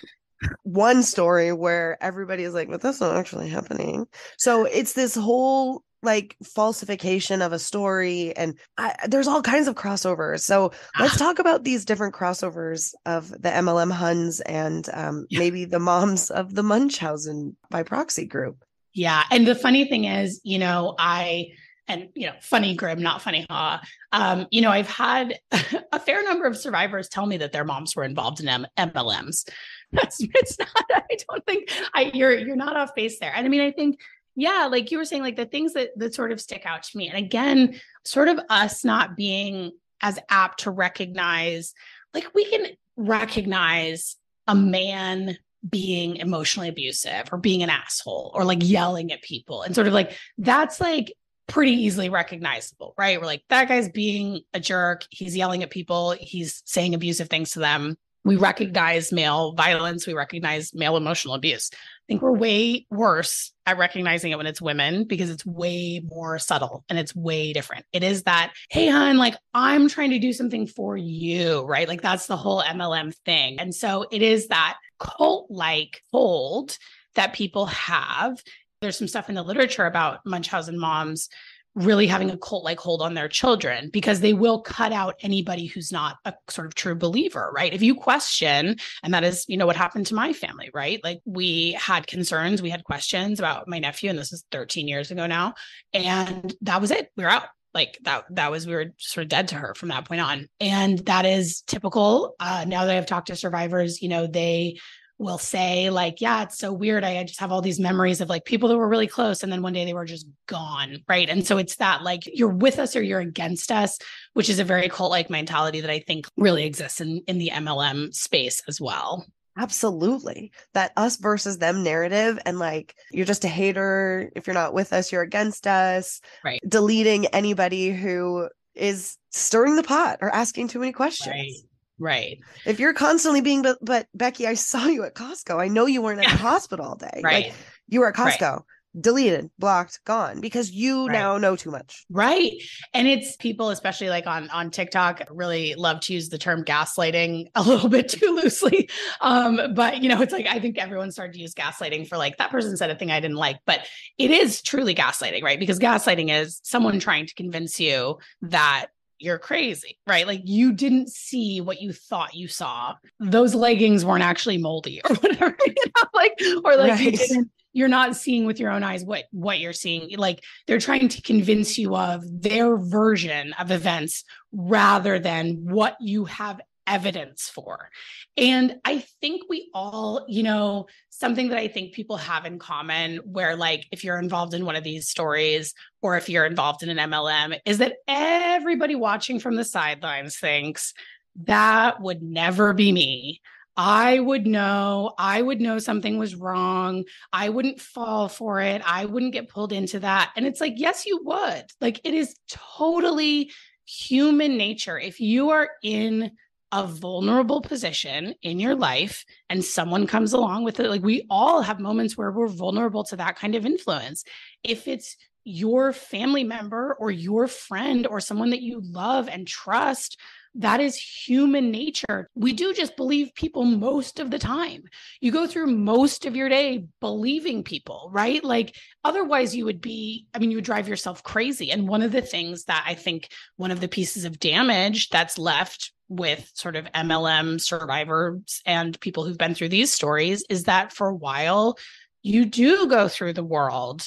one story where everybody is like but that's not actually happening so it's this whole like falsification of a story and I, there's all kinds of crossovers. So let's talk about these different crossovers of the mlm huns and um, yeah. maybe the moms of the munchausen by proxy group. Yeah and the funny thing is you know i and you know funny grim not funny ha um, you know i've had a fair number of survivors tell me that their moms were involved in M- mlms that's it's not i don't think i you're you're not off base there. And i mean i think yeah like you were saying like the things that that sort of stick out to me and again sort of us not being as apt to recognize like we can recognize a man being emotionally abusive or being an asshole or like yelling at people and sort of like that's like pretty easily recognizable right? We're like that guy's being a jerk he's yelling at people he's saying abusive things to them We recognize male violence, we recognize male emotional abuse. I think we're way worse at recognizing it when it's women because it's way more subtle and it's way different. It is that, hey, hon, like I'm trying to do something for you, right? Like that's the whole MLM thing. And so it is that cult like hold that people have. There's some stuff in the literature about Munchausen moms really having a cult like hold on their children because they will cut out anybody who's not a sort of true believer, right? If you question, and that is, you know, what happened to my family, right? Like we had concerns, we had questions about my nephew, and this is 13 years ago now. And that was it. We're out like that that was we were sort of dead to her from that point on and that is typical uh now that i've talked to survivors you know they will say like yeah it's so weird I, just have all these memories of like people that were really close and then one day they were just gone right and so it's that like you're with us or you're against us which is a very cult like mentality that i think really exists in in the mlm space as well Absolutely. That us versus them narrative and like you're just a hater if you're not with us you're against us. Right. Deleting anybody who is stirring the pot or asking too many questions. Right. Right. If you're constantly being, but, but Becky, I saw you at Costco. I know you weren't at the hospital all day. Right. Like, you were at Costco. Right. Deleted, blocked, gone because you Right. now know too much. Right. And it's people, especially like on on TikTok, really love to use the term gaslighting a little bit too loosely. Um, but you know, it's like I think everyone started to use gaslighting for like that person said a thing I didn't like, but it is truly gaslighting, right? Because gaslighting is someone trying to convince you that you're crazy, right? Like you didn't see what you thought you saw. Those leggings weren't actually moldy or whatever, you know, like or like you Right. didn't you're not seeing with your own eyes what what you're seeing like they're trying to convince you of their version of events rather than what you have evidence for and i think we all you know something that i think people have in common where like if you're involved in one of these stories or if you're involved in an mlm is that everybody watching from the sidelines thinks that would never be me I would know, I would know something was wrong. I wouldn't fall for it. I wouldn't get pulled into that. And it's like, yes, you would. Like, it is totally human nature. If you are in a vulnerable position in your life and someone comes along with it, like we all have moments where we're vulnerable to that kind of influence. If it's your family member or your friend or someone that you love and trust, that is human nature. We do just believe people most of the time. You go through most of your day believing people, right? Like otherwise you would be I mean you would drive yourself crazy. And one of the things that I think one of the pieces of damage that's left with sort of MLM survivors and people who've been through these stories is that for a while you do go through the world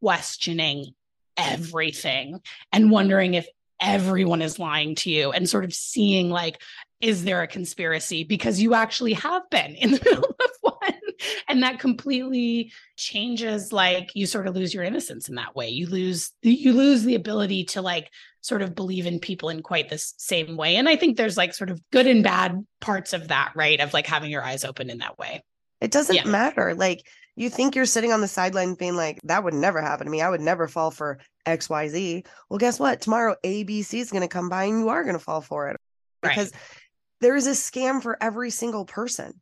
questioning everything and wondering if everyone is lying to you and sort of seeing like is there a conspiracy? Because you actually have been in the middle of and that completely changes like you sort of lose your innocence in that way you lose you lose the ability to like sort of believe in people in quite the same way and i think there's like sort of good and bad parts of that right of like having your eyes open in that way It doesn't Yeah. matter. Like you think you're sitting on the sidelines being like, that would never happen to me. I would never fall for XYZ. Well, guess what? Tomorrow ABC is going to come by and you are going to fall for it Right. because there is a scam for every single person.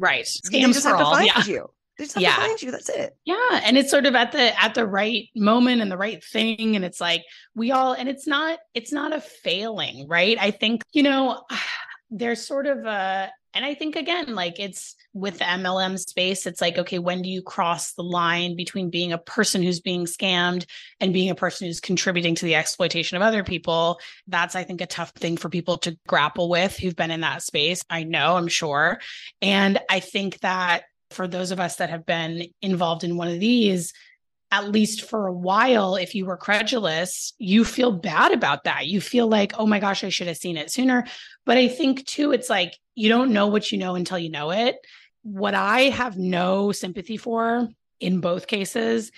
Right They just have to all find yeah you. They just have Yeah. to find you. That's it. Yeah, and it's sort of at the at the right moment and the right thing and it's like we all and it's not it's not a failing, right? I think, you know, there's sort of a and I think again like it's with the MLM space it's like okay, when do you cross the line between being a person who's being scammed and being a person who's contributing to the exploitation of other people? That's I think a tough thing for people to grapple with who've been in that space. I know, I'm sure. And I think that for those of us that have been involved in one of these, at least for a while, if you were credulous, you feel bad about that. You feel like, oh my gosh, I should have seen it sooner. But I think too, it's like you don't know what you know until you know it. What I have no sympathy for in both cases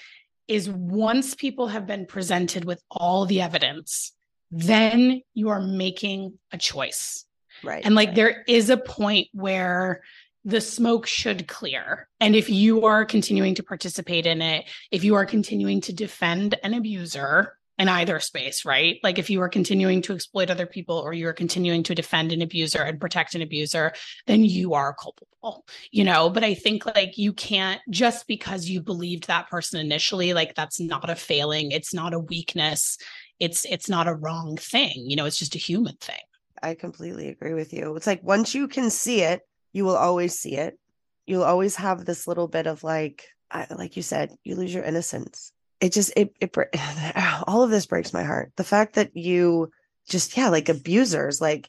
is once people have been presented with all the evidence, then you are making a choice. Right. And like there is a point where the smoke should clear. And if you are continuing to participate in it, if you are continuing to defend an abuser, in either space, right? Like if you are continuing to exploit other people or you are continuing to defend an abuser and protect an abuser, then you are culpable, you know? But I think like you can't just because you believed that person initially, like that's not a failing, it's not a weakness, it's it's not a wrong thing, you know, it's just a human thing. I completely agree with you. It's like once you can see it, you will always see it. You'll always have this little bit of like, like you said, you lose your innocence it just it it all of this breaks my heart. The fact that you just yeah, like abusers, like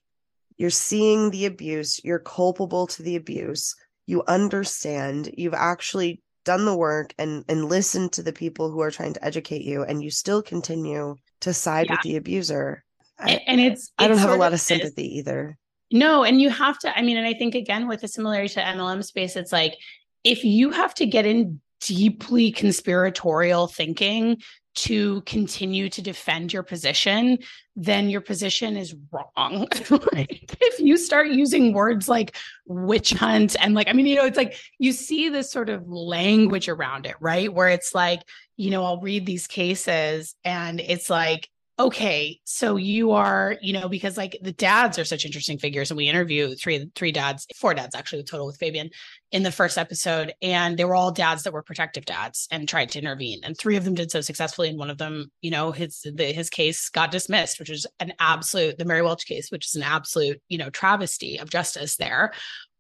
you're seeing the abuse, you're culpable to the abuse, you understand, you've actually done the work and and listened to the people who are trying to educate you and you still continue to side yeah. with the abuser. I, and it's, I don't have a lot of sympathy either. No, and you have to I mean and I think again with the similarity to MLM space it's like if you have to get in deeply conspiratorial thinking to continue to defend your position, then your position is wrong. if you start using words like witch hunt and like, I mean, you know, it's like you see this sort of language around it, right? Where it's like, you know, I'll read these cases and it's like, okay so you are you know because like the dads are such interesting figures and we interview three three dads four dads actually total with fabian in the first episode and they were all dads that were protective dads and tried to intervene and three of them did so successfully and one of them you know his the, his case got dismissed which is an absolute the mary welch case which is an absolute you know travesty of justice there.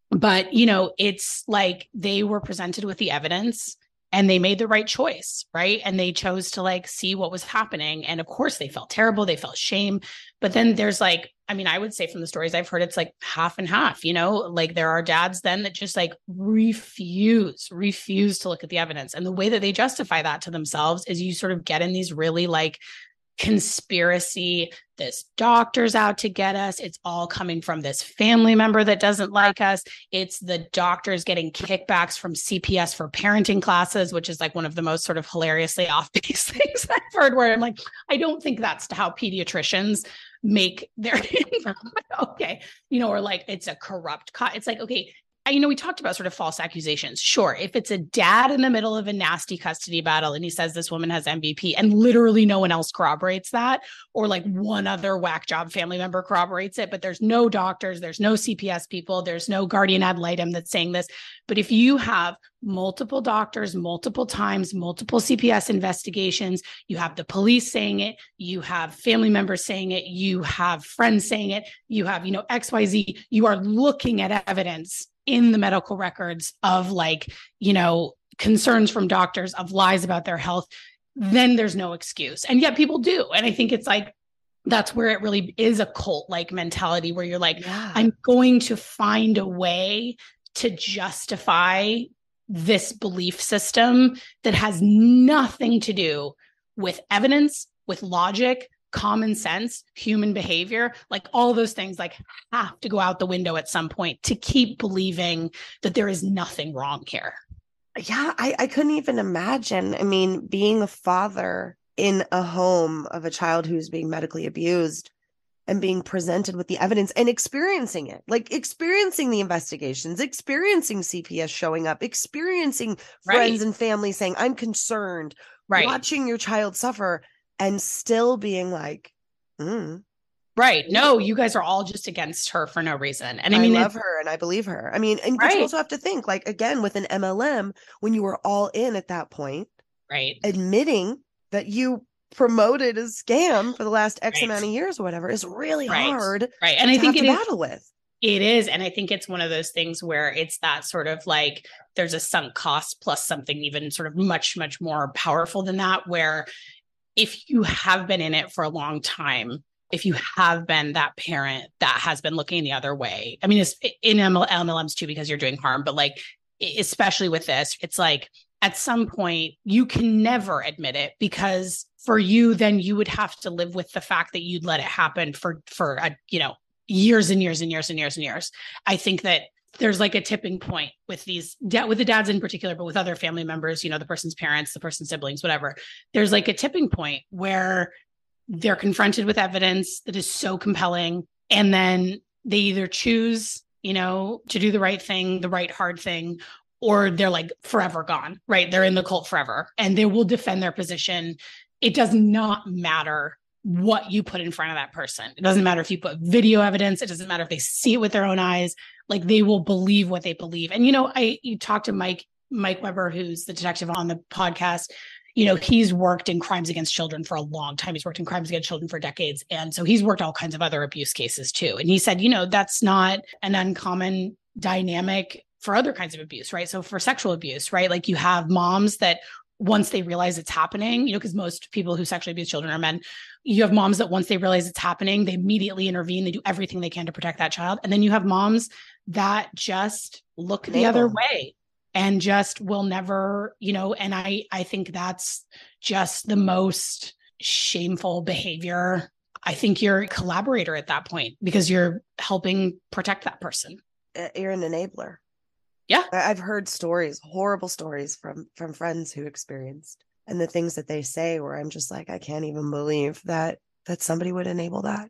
But you know it's like they were presented with the evidence and they made the right choice right? And they chose to like see what was happening. And of course they felt terrible. They felt shame. But then there's like i mean i would say from the stories i've heard it's like half and half you know? Like there are dads then that just like refuse refuse to look at the evidence. And the way that they justify that to themselves is you sort of get in these really like conspiracy. This doctor's out to get us. It's all coming from this family member that doesn't like us. It's the doctors getting kickbacks from CPS for parenting classes, which is like one of the most sort of hilariously off base things I've heard where I'm like, I don't think that's how pediatricians make their okay you know or like it's a corrupt co- it's like okay you know, we talked about sort of false accusations. Sure, if it's a dad in the middle of a nasty custody battle and he says this woman has MbP and literally no one else corroborates that, or like one other whack job family member corroborates it, but there's no doctors, there's no CPS people, there's no guardian ad litem that's saying this. But if you have multiple doctors, multiple times, multiple CPS investigations, you have the police saying it, you have family members saying it, you have friends saying it, you have, you know, XYZ, you are looking at evidence in the medical records of like, you know, concerns from doctors of lies about their health, then there's no excuse. And yet people do. And I think it's like, that's where it really is a cult like mentality where you're like, yeah. I'm going to find a way to justify this belief system that has nothing to do with evidence, with logic, common sense, human behavior, like all those things like have to go out the window at some point to keep believing that there is nothing wrong here. Yeah, I, I couldn't even imagine. I mean, being a father in a home of a child who's being medically abused and being presented with the evidence and experiencing it like experiencing the investigations experiencing cps showing up experiencing right. friends and family saying i'm concerned right watching your child suffer and still being like, mm, Right. No, you guys are all just against her for no reason. And I mean, I love her and I believe her. I mean, and right. you also have to think like again with an MLM when you were all in at that point, right? Admitting that you promoted a scam for the last X right. amount of years or whatever is really right. hard. Right. And I think it battle with. It is. And I think it's one of those things where it's that sort of like there's a sunk cost plus something even sort of much, much more powerful than that, where if you have been in it for a long time, if you have been that parent that has been looking the other way, I mean, it's in MLMs too, because you're doing harm, but like, especially with this, it's like at some point you can never admit it because for you, then you would have to live with the fact that you'd let it happen for, for a, you know, years and years and years and years and years. I think that there's like a tipping point with these with the dads in particular but with other family members you know the person's parents the person's siblings whatever. There's like a tipping point where they're confronted with evidence that is so compelling and then they either choose you know to do the right thing the right hard thing or they're like forever gone right? They're in the cult forever and they will defend their position. It does not matter what you put in front of that person. It doesn't matter if you put video evidence, it doesn't matter if they see it with their own eyes, like they will believe what they believe. And you know, I you talked to Mike Mike Weber who's the detective on the podcast. You know, he's worked in crimes against children for a long time. He's worked in crimes against children for decades. And so he's worked all kinds of other abuse cases too. And he said, you know, that's not an uncommon dynamic for other kinds of abuse, right? So for sexual abuse, right? Like you have moms that once they realize it's happening, you know, because most people who sexually abuse children are men. You have moms that once they realize it's happening, they immediately intervene. They do everything they can to protect that child. And then you have moms that just look the other way and just will never, you know, and I I think that's just the most shameful behavior. I think you're a collaborator at that point because you're helping protect that person. Uh, you're an enabler yeah. I've heard stories horrible stories from from friends who experienced and the things that they say where i'm just like i can't even believe that that somebody would enable that.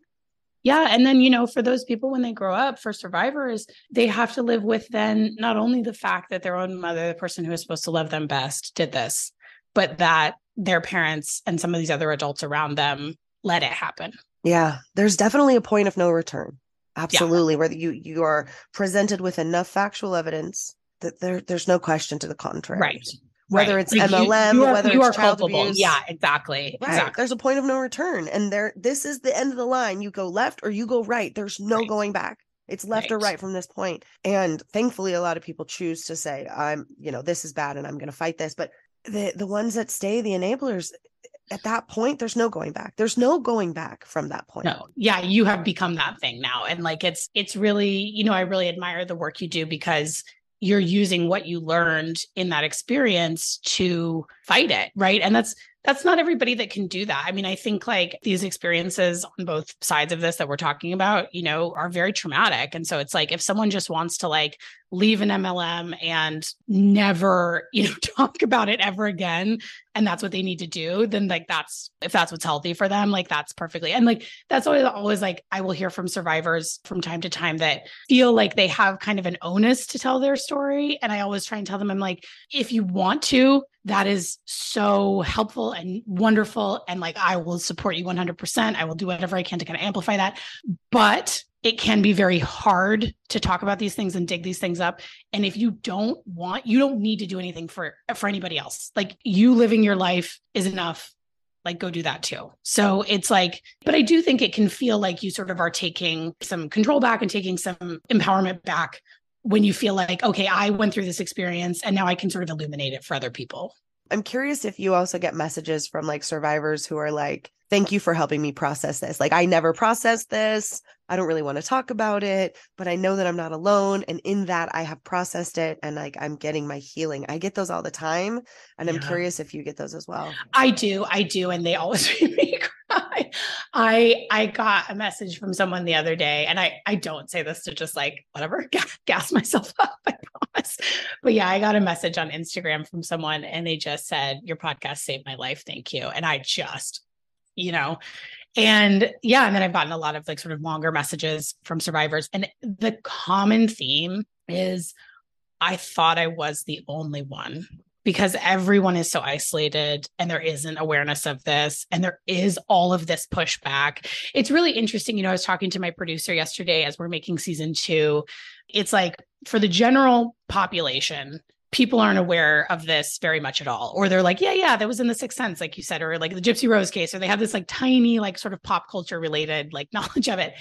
Yeah and then you know for those people when they grow up for survivors they have to live with then not only the fact that their own mother the person who is supposed to love them best did this but that their parents and some of these other adults around them let it happen. Yeah there's definitely a point of no return absolutely yeah. where you you are presented with enough factual evidence that there there's no question to the contrary right whether right. it's like MLM, you, you are, whether you it's child culpable. abuse. Yeah, exactly. Right. Exactly. There's a point of no return. And there this is the end of the line. You go left or you go right. There's no right. going back. It's left or right from this point. And thankfully a lot of people choose to say, I'm, you know, this is bad and I'm gonna fight this. But the the ones that stay, the enablers, at that point there's no going back. There's no going back from that point no. yeah you have become that thing now. And like it's it's really you know i really admire the work you do because you're using what you learned in that experience to fight it right? And that's that's not everybody that can do that. I mean, I think like these experiences on both sides of this that we're talking about, you know, are very traumatic. And so it's like if someone just wants to like leave an MLM and never, you know, talk about it ever again, and that's what they need to do, then like that's if that's what's healthy for them, like that's perfectly. And like that's always always like I will hear from survivors from time to time that feel like they have kind of an onus to tell their story. And I always try and tell them, I'm like, if you want to, that is so helpful and wonderful. And like, I will support you 100%. I will do whatever I can to kind of amplify that. But it can be very hard to talk about these things and dig these things up. And if you don't want, you don't need to do anything for, for anybody else. Like you living your life is enough. Like go do that too. So it's like, but I do think it can feel like you sort of are taking some control back and taking some empowerment back when you feel like, okay, I went through this experience and now I can sort of illuminate it for other people. I'm curious if you also get messages from like survivors who are like, thank you for helping me process this. Like, I never processed this. I don't really want to talk about it, but I know that I'm not alone. And in that, I have processed it and like I'm getting my healing. I get those all the time. And yeah. I'm curious if you get those as well. I do. I do. And they always make me cry. I I got a message from someone the other day, and I I don't say this to just like whatever gas myself up. I promise. But yeah, I got a message on Instagram from someone, and they just said, "Your podcast saved my life. Thank you." And I just you know and yeah and then i've gotten a lot of like sort of longer messages from survivors and the common theme is i thought i was the only one because everyone is so isolated and there isn't awareness of this and there is all of this pushback. It's really interesting. You know, I was talking to my producer yesterday as we're making season two. It's like for the general population, people aren't aware of this very much at all. Or they're like yeah yeah that was in the sixth sense like you said or like the gypsy rose case or they have this like tiny like sort of pop culture related like knowledge of it.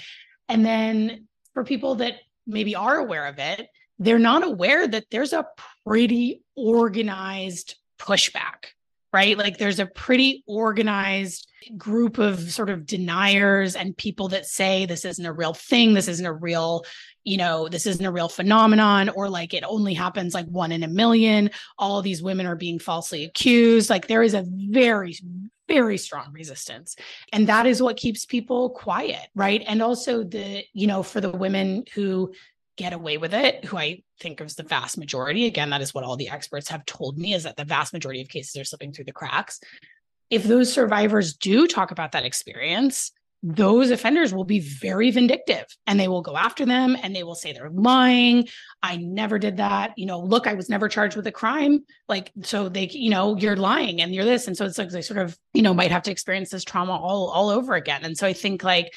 And then for people that maybe are aware of it they're not aware that there's a pretty organized pushback right? Like there's a pretty organized group of sort of deniers and people that say this isn't a real thing this isn't a real you know, this isn't a real phenomenon or like it only happens like one in a million. All these women are being falsely accused. Like there is a very, very strong resistance. And that is what keeps people quiet. Right. And also the, you know, for the women who get away with it, who I think is the vast majority, again, that is what all the experts have told me is that the vast majority of cases are slipping through the cracks. If those survivors do talk about that experience, those offenders will be very vindictive and they will go after them and they will say they're lying. I never did that. You know, look, I was never charged with a crime. Like, so they, you know, you're lying and you're this. And so it's like they sort of, you know, might have to experience this trauma all, all over again. And so I think like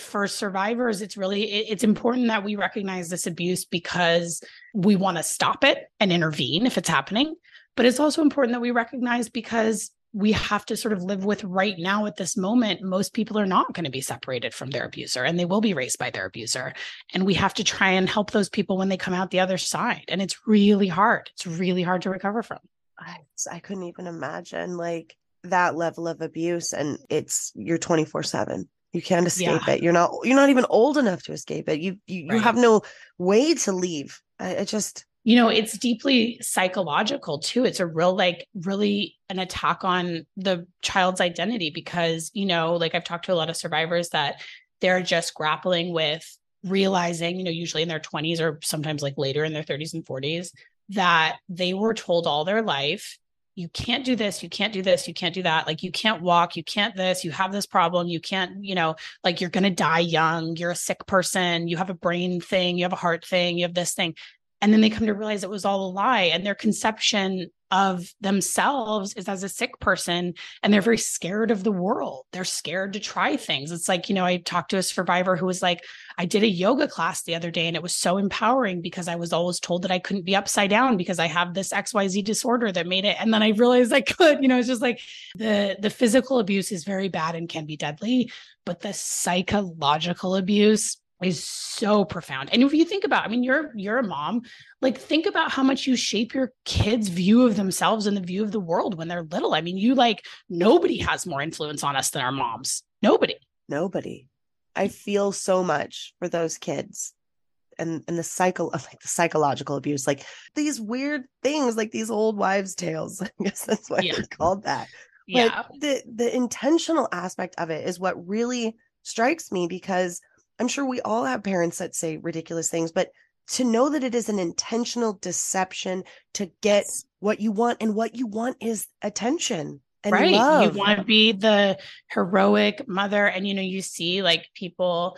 for survivors, it's really, it's important that we recognize this abuse because we want to stop it and intervene if it's happening. But it's also important that we recognize because we have to sort of live with right now at this moment most people are not going to be separated from their abuser and they will be raised by their abuser. And we have to try and help those people when they come out the other side and it's really hard. It's really hard to recover from. I, I couldn't even imagine like that level of abuse and it's you're 24 7 you can't escape yeah. it. You're not you're not even old enough to escape it. You you, right. you have no way to leave. I, I just you know it's deeply psychological too. It's a real like really an attack on the child's identity because you know like i've talked to a lot of survivors that they're just grappling with realizing you know usually in their 20s or sometimes like later in their 30s and 40s that they were told all their life you can't do this you can't do this you can't do that. Like you can't walk you can't this you have this problem you can't you know like you're going to die young you're a sick person you have a brain thing you have a heart thing you have this thing and then they come to realize it was all a lie and their conception of themselves is as a sick person and they're very scared of the world. They're scared to try things. It's like you know i talked to a survivor who was like i did a yoga class the other day and it was so empowering because i was always told that i couldn't be upside down because i have this xyz disorder that made it. And then i realized i could you know it's just like the the physical abuse is very bad and can be deadly but the psychological abuse is so profound. And if you think about, I mean, you're you're a mom, like think about how much you shape your kids' view of themselves and the view of the world when they're little. I mean, you like nobody has more influence on us than our moms. Nobody. Nobody. I feel so much for those kids and and the cycle of like the psychological abuse, like these weird things, like these old wives' tales. I guess that's why yeah. they're called that. Yeah. But the the intentional aspect of it is what really strikes me because I'm sure we all have parents that say ridiculous things, but to know that it is an intentional deception to get what you want and what you want is attention and right love. you want to be the heroic mother and you know you see like people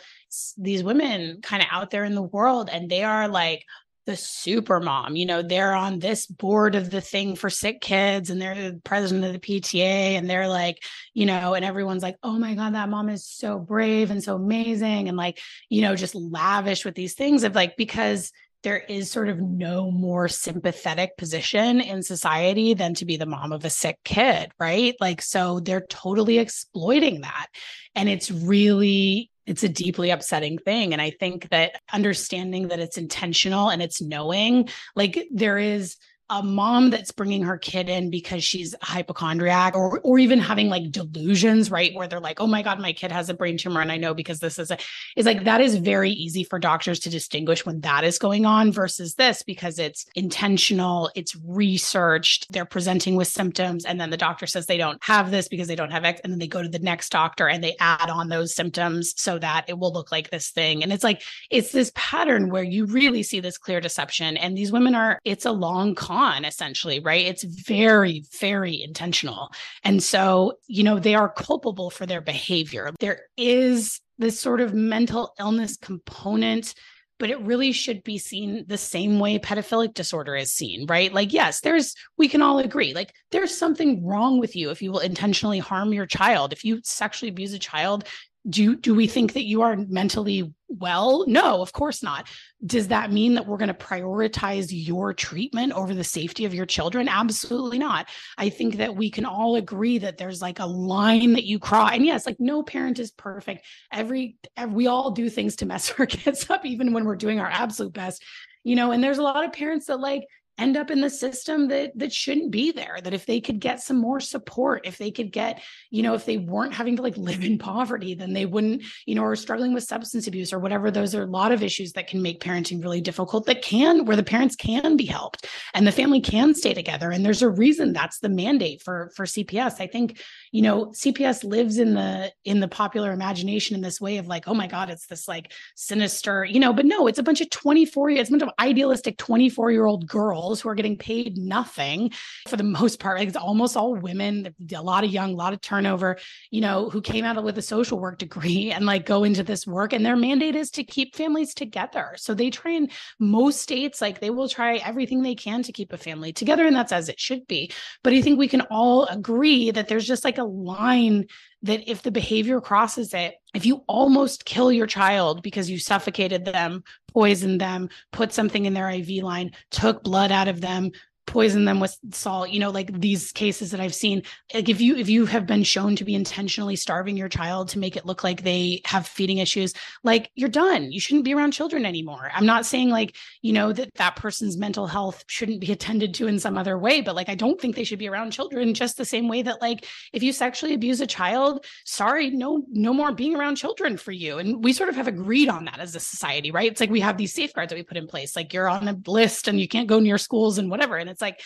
these women kind of out there in the world and they are like the super mom. You know, they're on this board of the thing for sick kids and they're the president of the PTA and they're like, you know, and everyone's like, oh my God, that mom is so brave and so amazing. And like, you know, just lavish with these things of like, because there is sort of no more sympathetic position in society than to be the mom of a sick kid, right? Like, so they're totally exploiting that. And it's really it's a deeply upsetting thing. And i think that understanding that it's intentional and it's knowing like there is a mom that's bringing her kid in because she's a hypochondriac or or even having like delusions right where they're like oh my god my kid has a brain tumor and i know because this is a is like that is very easy for doctors to distinguish when that is going on versus this because it's intentional it's researched they're presenting with symptoms and then the doctor says they don't have this because they don't have x and then they go to the next doctor and they add on those symptoms so that it will look like this thing. And it's like it's this pattern where you really see this clear deception and these women are it's a long con on essentially right it's very very intentional and so you know they are culpable for their behavior there is this sort of mental illness component but it really should be seen the same way pedophilic disorder is seen, right? Like, yes, there's, we can all agree, like, there's something wrong with you if you will intentionally harm your child. If you sexually abuse a child, do do we think that you are mentally well? No of course not. Does that mean that we're going to prioritize your treatment over the safety of your children? Absolutely not. I think that we can all agree that there's like a line that you cross. And yes like no parent is perfect. Every, every we all do things to mess our kids up even when we're doing our absolute best you know? And there's a lot of parents that like end up in the system that that shouldn't be there that if they could get some more support if they could get you know if they weren't having to like live in poverty then they wouldn't you know or struggling with substance abuse or whatever. Those are a lot of issues that can make parenting really difficult that can where the parents can be helped and the family can stay together. And there's a reason that's the mandate for for CPS i think you know cps lives in the in the popular imagination in this way of like oh my god it's this like sinister you know but no it's a bunch of 24 it's a bunch of idealistic 24 year old girls who are getting paid nothing for the most part. Like it's almost all women a lot of young a lot of turnover you know who came out with a social work degree and like go into this work. And their mandate is to keep families together. So they try and most states like they will try everything they can to keep a family together and that's as it should be. But i think we can all agree that there's just like a line that if the behavior crosses it, if you almost kill your child because you suffocated them, poisoned them, put something in their IV line, took blood out of them, poison them with salt you know like these cases that i've seen. Like if you if you have been shown to be intentionally starving your child to make it look like they have feeding issues like you're done. You shouldn't be around children anymore. I'm not saying like you know that that person's mental health shouldn't be attended to in some other way but like i don't think they should be around children just the same way that like if you sexually abuse a child sorry no no more being around children for you. And we sort of have agreed on that as a society right? It's like we have these safeguards that we put in place. Like you're on a list and you can't go near schools and whatever. And it's like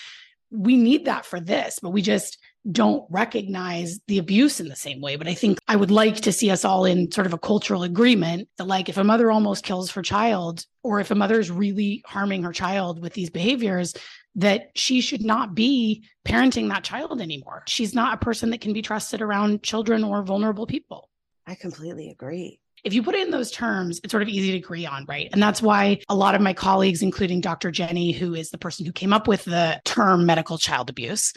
we need that for this, but we just don't recognize the abuse in the same way. But I think I would like to see us all in sort of a cultural agreement that, like, if a mother almost kills her child, or if a mother is really harming her child with these behaviors, that she should not be parenting that child anymore. She's not a person that can be trusted around children or vulnerable people. I completely agree if you put it in those terms, it's sort of easy to agree on, right? And that's why a lot of my colleagues, including Dr. Jenny, who is the person who came up with the term medical child abuse,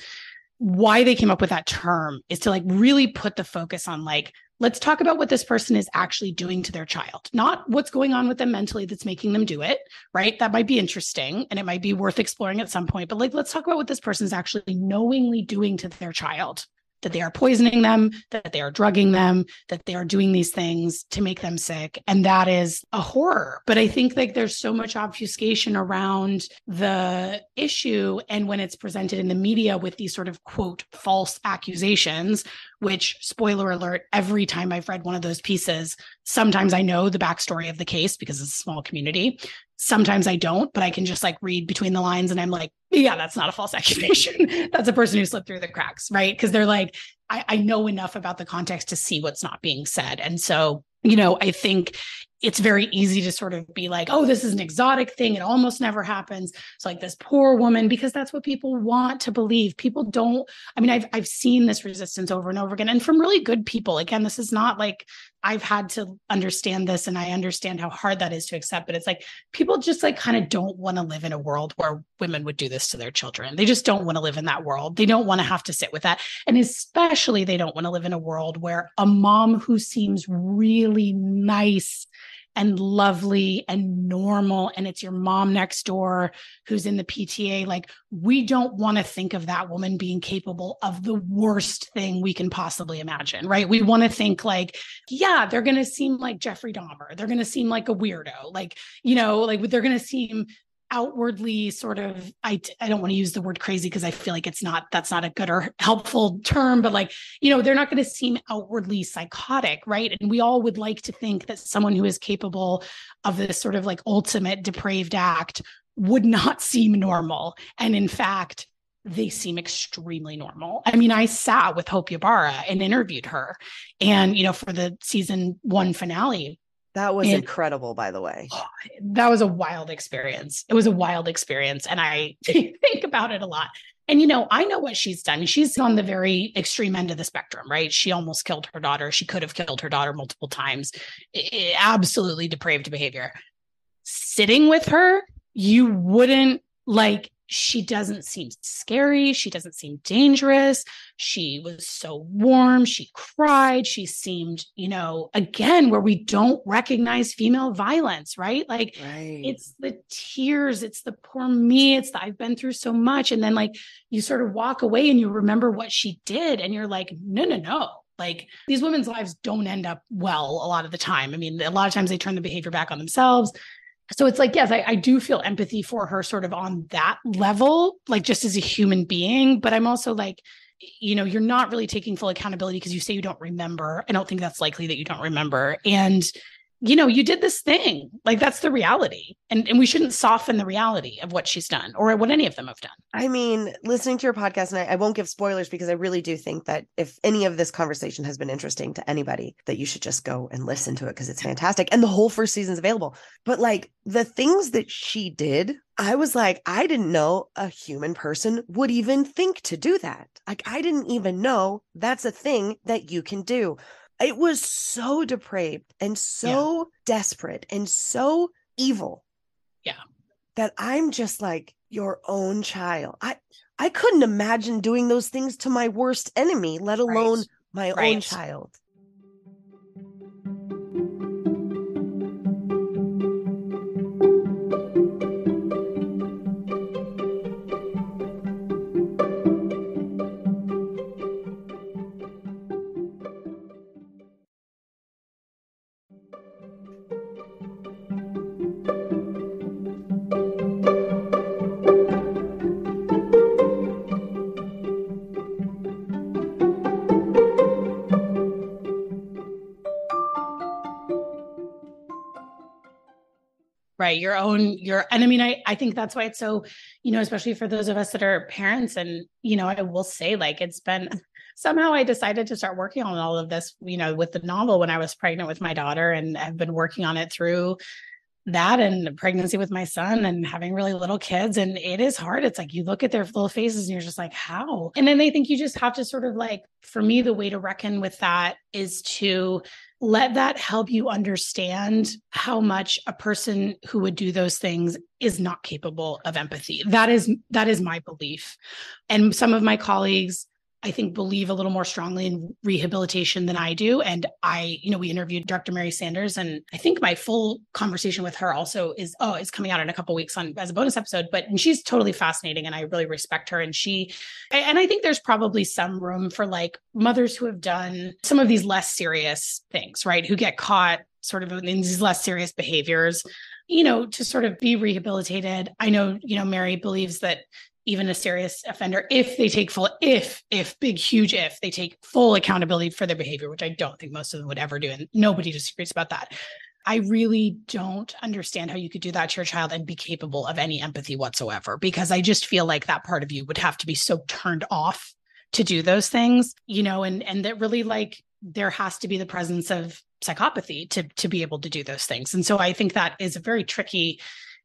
why they came up with that term is to like really put the focus on like, let's talk about what this person is actually doing to their child, not what's going on with them mentally that's making them do it, right? That might be interesting and it might be worth exploring at some point, but like, let's talk about what this person is actually knowingly doing to their child that they are poisoning them, that they are drugging them, that they are doing these things to make them sick. And that is a horror. But I think like there's so much obfuscation around the issue. And when it's presented in the media with these sort of quote false accusations, which spoiler alert, every time I've read one of those pieces, sometimes I know the backstory of the case because it's a small community. Sometimes I don't, but I can just like read between the lines and I'm like, yeah, that's not a false accusation. that's a person who slipped through the cracks, right? Because they're like, I, I know enough about the context to see what's not being said. And so, you know, I think it's very easy to sort of be like, oh, this is an exotic thing. It almost never happens. It's like this poor woman, because that's what people want to believe. People don't, I mean, I've I've seen this resistance over and over again and from really good people. Again, this is not like I've had to understand this and I understand how hard that is to accept, but it's like people just like kind of don't want to live in a world where women would do this to their children. They just don't want to live in that world. They don't want to have to sit with that. And especially they don't want to live in a world where a mom who seems really nice and lovely and normal and it's your mom next door who's in the PTA like we don't want to think of that woman being capable of the worst thing we can possibly imagine right? We want to think like yeah they're going to seem like Jeffrey Dahmer. They're going to seem like a weirdo. Like you know like they're going to seem outwardly sort of I I don't want to use the word crazy because I feel like it's not that's not a good or helpful term but like you know they're not going to seem outwardly psychotic right? And we all would like to think that someone who is capable of this sort of like ultimate depraved act would not seem normal. And in fact they seem extremely normal. I mean, I sat with Hope Ybarra and interviewed her, and you know, for the season one finale, that was and, incredible, by the way. Oh, that was a wild experience. It was a wild experience. And I think about it a lot. And, you know, I know what she's done. She's on the very extreme end of the spectrum, right? She almost killed her daughter. She could have killed her daughter multiple times. It, absolutely depraved behavior. Sitting with her, you wouldn't like she doesn't seem scary. She doesn't seem dangerous. She was so warm. She cried. She seemed, you know, again, where we don't recognize female violence, right? Like right. it's the tears, it's the poor me, it's the I've been through so much. And then, like, you sort of walk away and you remember what she did, and you're like, no, no, no. Like these women's lives don't end up well a lot of the time. I mean, a lot of times they turn the behavior back on themselves so it's like yes I, I, do feel empathy for her sort of on that level like just as a human being but i'm also like you know you're not really taking full accountability because you say you don't remember. I don't think that's likely that you don't remember. And you know, you did this thing. Like that's the reality. And and we shouldn't soften the reality of what she's done or what any of them have done. I mean, listening to your podcast, and I, I won't give spoilers because I really do think that if any of this conversation has been interesting to anybody, that you should just go and listen to it because it's fantastic. And the whole first season's available. But like the things that she did, I was like, I didn't know a human person would even think to do that. Like, I didn't even know that's a thing that you can do. It was so depraved and so yeah. desperate and so evil. Yeah. That I'm just like your own child. I I couldn't imagine doing those things to my worst enemy, let alone right. my right. own child. Right? Your own your and i mean i i think that's why it's so you know especially for those of us that are parents and you know i will say like it's been somehow i decided to start working on all of this you know with the novel when i was pregnant with my daughter and have been working on it through that and pregnancy with my son and having really little kids. And it is hard. It's like you look at their little faces and you're just like how? And then they think you just have to sort of like for me the way to reckon with that is to let that help you understand how much a person who would do those things is not capable of empathy. That is that is my belief. And some of my colleagues I think believe a little more strongly in rehabilitation than I do. And I, you know, we interviewed Dr. Mary Sanders, and I think my full conversation with her also is oh, is coming out in a couple weeks on as a bonus episode. But and she's totally fascinating, and I really respect her. And she, and I think there's probably some room for like mothers who have done some of these less serious things, right? Who get caught sort of in these less serious behaviors you know to sort of be rehabilitated i know you know mary believes that even a serious offender if they take full if if big huge if they take full accountability for their behavior which i don't think most of them would ever do and nobody disagrees about that. I really don't understand how you could do that to your child and be capable of any empathy whatsoever because i just feel like that part of you would have to be so turned off to do those things you know and and that really like there has to be the presence of psychopathy to to be able to do those things. And so i think that is a very tricky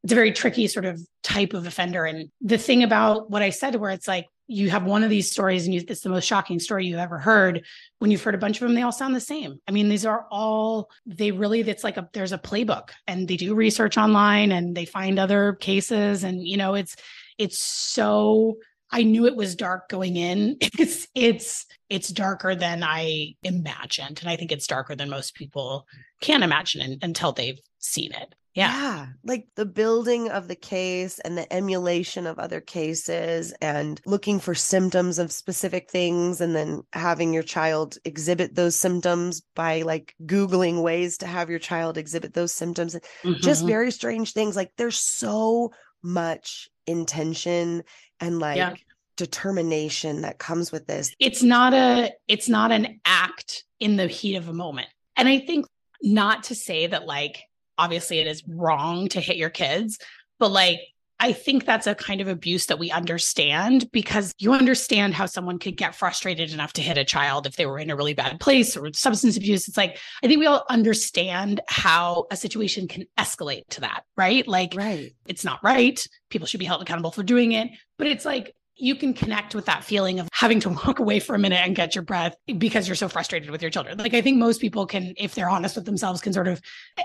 it's a very tricky sort of type of offender. And the thing about what I said, where it's like you have one of these stories and you, it's the most shocking story you've ever heard. When you've heard a bunch of them, they all sound the same. I mean, these are all, they really, it's like a, there's a playbook and they do research online and they find other cases. And, you know, it's, it's so I knew it was dark going in. It's it's it's darker than I imagined, and I think it's darker than most people can imagine in, until they've seen it. Yeah. yeah. Like the building of the case and the emulation of other cases and looking for symptoms of specific things and then having your child exhibit those symptoms by like Googling ways to have your child exhibit those symptoms. Mm-hmm. Just very strange things. Like there's so much intention and like yeah. determination that comes with this. It's not a, it's not an act in the heat of a moment. And I think not to say that like obviously it is wrong to hit your kids, but like I think that's a kind of abuse that we understand because you understand how someone could get frustrated enough to hit a child if they were in a really bad place or substance abuse. It's like, I think we all understand how a situation can escalate to that, right? Like, right. it's not right. People should be held accountable for doing it. But it's like, you can connect with that feeling of having to walk away for a minute and get your breath because you're so frustrated with your children. Like I think most people can, if they're honest with themselves, can sort of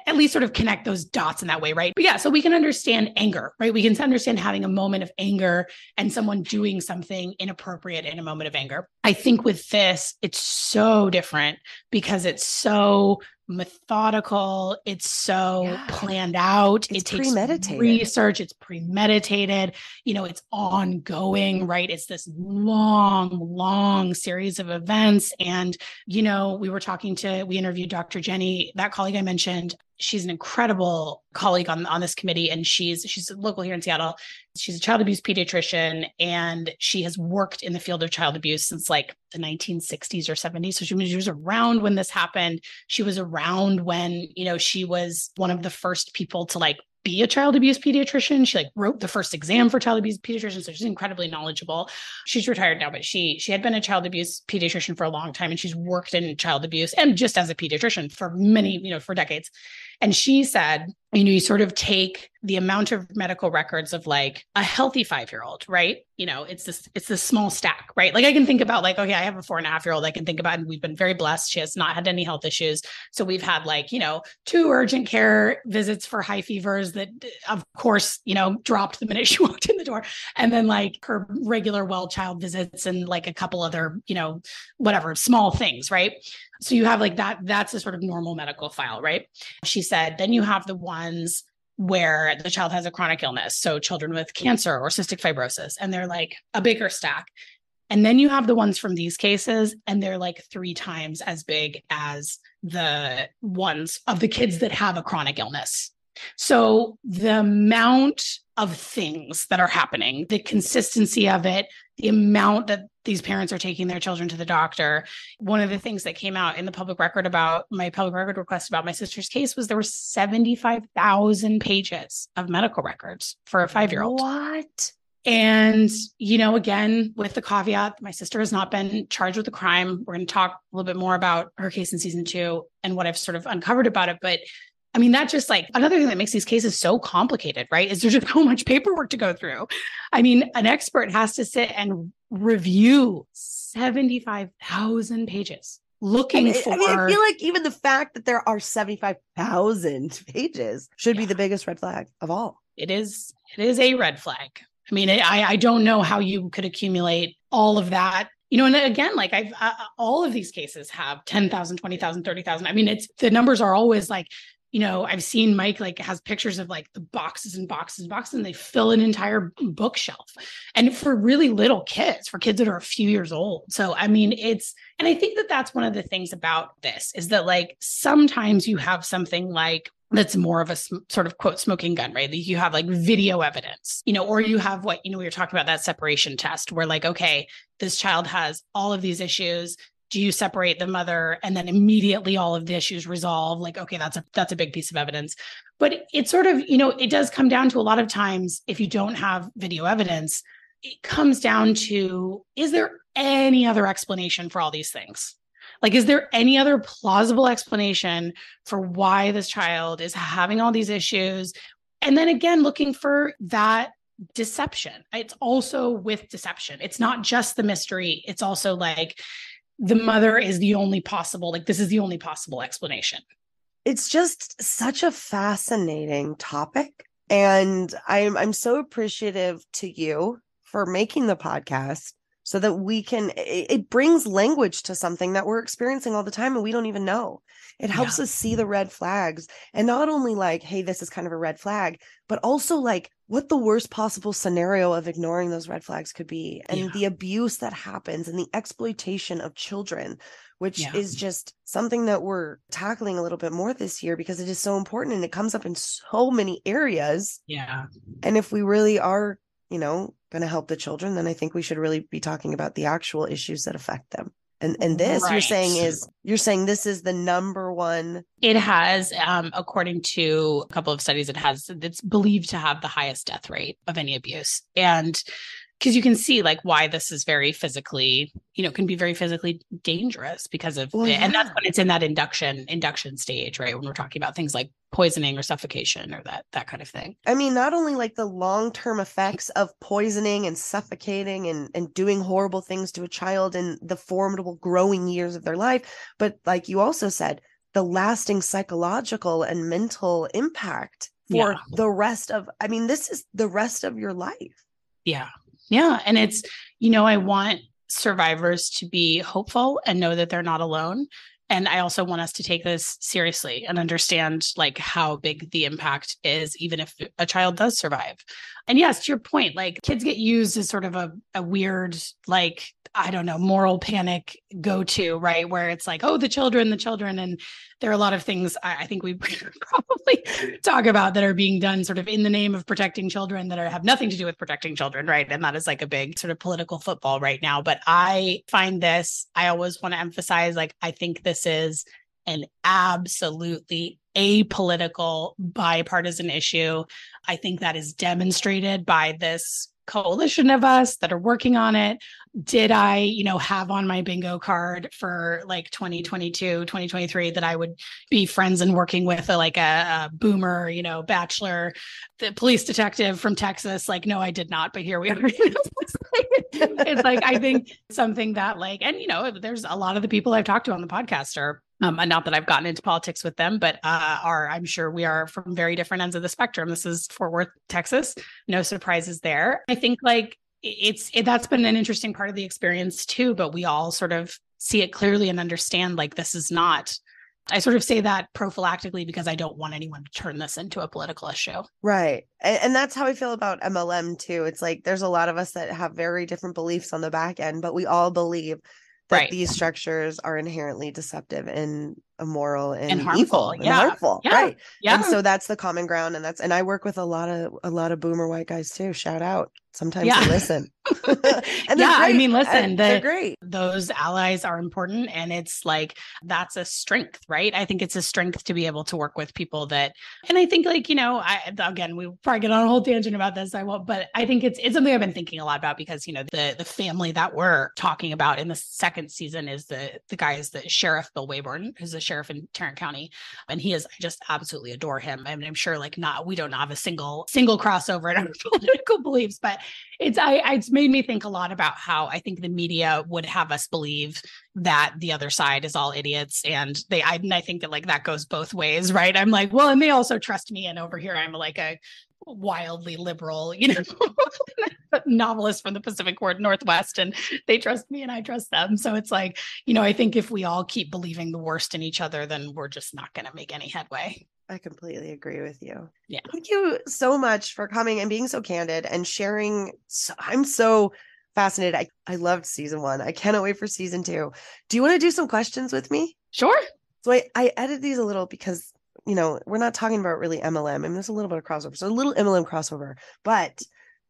at least sort of connect those dots in that way, right? But yeah, so we can understand anger, right? We can understand having a moment of anger and someone doing something inappropriate in a moment of anger. I think with this, it's so different because it's so methodical. It's so yeah. planned out. It's it takes premeditated. research. It's premeditated. You know, it's ongoing, right? It's this long, long series of events. And, you know, we were talking to, we interviewed Dr. Jenny, that colleague I mentioned, she's an incredible colleague on on this committee and she's she's local here in Seattle. She's a child abuse pediatrician and she has worked in the field of child abuse since like the 1960s or 70s. So she, she was around when this happened. She was around when, you know, she was one of the first people to like be a child abuse pediatrician. She like wrote the first exam for child abuse pediatrician, so she's incredibly knowledgeable. She's retired now, but she she had been a child abuse pediatrician for a long time, and she's worked in child abuse and just as a pediatrician for many you know for decades. And she said, you know, you sort of take the amount of medical records of like a healthy five year old, right? You know, it's this, it's this small stack, right? Like I can think about like, okay, I have a four and a half year old. I can think about, and we've been very blessed. She has not had any health issues. So we've had like, you know, two urgent care visits for high fevers that, of course, you know, dropped the minute she walked in the door. And then like her regular well child visits and like a couple other, you know, whatever small things, right? So you have like that, that's a sort of normal medical file, right? She said, then you have the ones where the child has a chronic illness. So children with cancer or cystic fibrosis, and they're like a bigger stack. And then you have the ones from these cases, and they're like three times as big as the ones of the kids that have a chronic illness. So the amount of things that are happening, the consistency of it, the amount that these parents are taking their children to the doctor. One of the things that came out in the public record about my public record request about my sister's case was there were 75,000 pages of medical records for a five year old. What? And, you know, again, with the caveat, my sister has not been charged with a crime. We're going to talk a little bit more about her case in season two and what I've sort of uncovered about it. But I mean, that's just like another thing that makes these cases so complicated, right? Is there's just so much paperwork to go through. I mean, an expert has to sit and review 75,000 pages looking I mean, for. I, mean, I feel like even the fact that there are 75,000 pages should Yeah. be the biggest red flag of all. it is it is a red flag. I mean, I I don't know how you could accumulate all of that. You know, and again, like I've uh, all of these cases have 10,000, 20,000, 30,000. I mean, it's the numbers are always like, you know, I've seen Mike like has pictures of like the boxes and boxes and boxes and they fill an entire bookshelf. And for really little kids, for kids that are a few years old. So, I mean, it's and I think that that's one of the things about this is that like sometimes you have something like that's more of a sm- sort of quote smoking gun, right? You have like video evidence, you know, or you have what, you know, we were talking about that separation test where like, okay, this child has all of these issues. Do you separate the mother and then immediately all of the issues resolve? Like, okay, that's a that's a big piece of evidence. But it sort of, you know, it does come down to a lot of times if you don't have video evidence, it comes down to is there any other explanation for all these things? Like, is there any other plausible explanation for why this child is having all these issues? And then again, looking for that deception. It's also with deception. It's not just the mystery, it's also like the mother is the only possible, like, this is the only possible explanation. It's just such a fascinating topic. And I'm I'm so appreciative to you for making the podcast so that we can it, it brings language to something that we're experiencing all the time and we don't even know. It helps us see the red flags and not only like, hey, this is kind of a red flag, but also like what the worst possible scenario of ignoring those red flags could be and Yeah. the abuse that happens and the exploitation of children which Yeah. is just something that we're tackling a little bit more this year because it is so important and it comes up in so many areas. Yeah. And if we really are, you know, going to help the children, then I think we should really be talking about the actual issues that affect them. And and this you're saying is you're saying this is the number one It has, um, according to a couple of studies, it has, it's believed to have the highest death rate of any abuse. And because you can see like why this is very physically, you know, can be very physically dangerous because of, Well, and that's when it's in that induction, induction stage, right? When we're talking about things like poisoning or suffocation or that, that kind of thing. I mean, not only like the long-term effects of poisoning and suffocating and, and doing horrible things to a child in the formidable growing years of their life, but like you also said, the lasting psychological and mental impact for Yeah. the rest of I mean, this is the rest of your life. Yeah. Yeah. And it's, you know, I want survivors to be hopeful and know that they're not alone. And i also want us to take this seriously and understand like how big the impact is even if a child does survive. And yes to your point like kids get used as sort of a, a weird like i don't know moral panic go to right? Where it's like oh the children the children and there are a lot of things I, I think we probably talk about that are being done sort of in the name of protecting children that are, have nothing to do with protecting children right? And that is like a big sort of political football right now. But i find this i always want to emphasize like i think this is an absolutely apolitical bipartisan issue. I think that is demonstrated by this coalition of us that are working on it. Did i you know have on my bingo card for like 2022 2023 that i would be friends and working with a, like a, a boomer you know bachelor the police detective from texas? Like no i did not but here we are it's like i think something that like and you know there's a lot of the people i've talked to on the podcast are um, not that I've gotten into politics with them, but uh, are I'm sure we are from very different ends of the spectrum. This is Fort Worth, Texas. No surprises there. I think like it's it, that's been an interesting part of the experience too. But we all sort of see it clearly and understand like this is not. I sort of say that prophylactically because I don't want anyone to turn this into a political issue. Right. And, and that's how I feel about MLM too. It's like there's a lot of us that have very different beliefs on the back end, but we all believe that right. these structures are inherently deceptive and immoral and, and harmful, evil and yeah. harmful yeah. right yeah and so that's the common ground and that's and i work with a lot of a lot of boomer white guys too shout out sometimes yeah. listen and yeah i mean uh, listen the, they're great those allies are important and it's like that's a strength right i think it's a strength to be able to work with people that and i think like you know i again we probably get on a whole tangent about this i won't but i think it's it's something i've been thinking a lot about because you know the the family that we're talking about in the second season is the the guy is the sheriff bill waybourn who's a sheriff in tarrant county and he is i just absolutely adore him I mean, i'm sure like not we don't have a single single crossover in our political beliefs but it's I it's made me think a lot about how I think the media would have us believe that the other side is all idiots and they I, I think that like that goes both ways, right? I'm like, well, and they also trust me and over here I'm like a wildly liberal, you know, novelist from the Pacific Northwest and they trust me and I trust them. So it's like, you know, I think if we all keep believing the worst in each other then we're just not going to make any headway. I completely agree with you. Yeah. Thank you so much for coming and being so candid and sharing. So, I'm so fascinated. I, I loved season one. I cannot wait for season two. Do you want to do some questions with me? Sure. So I, I edited these a little because, you know, we're not talking about really MLM. I mean, there's a little bit of crossover. So a little MLM crossover, but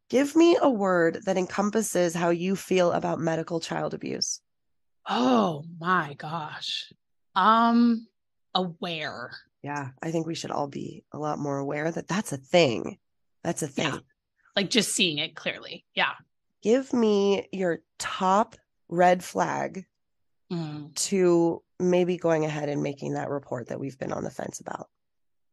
give me a word that encompasses how you feel about medical child abuse. Oh my gosh. Um, aware yeah, I think we should all be a lot more aware that that's a thing. That's a thing. Yeah. Like just seeing it clearly. Yeah. Give me your top red flag mm. to maybe going ahead and making that report that we've been on the fence about.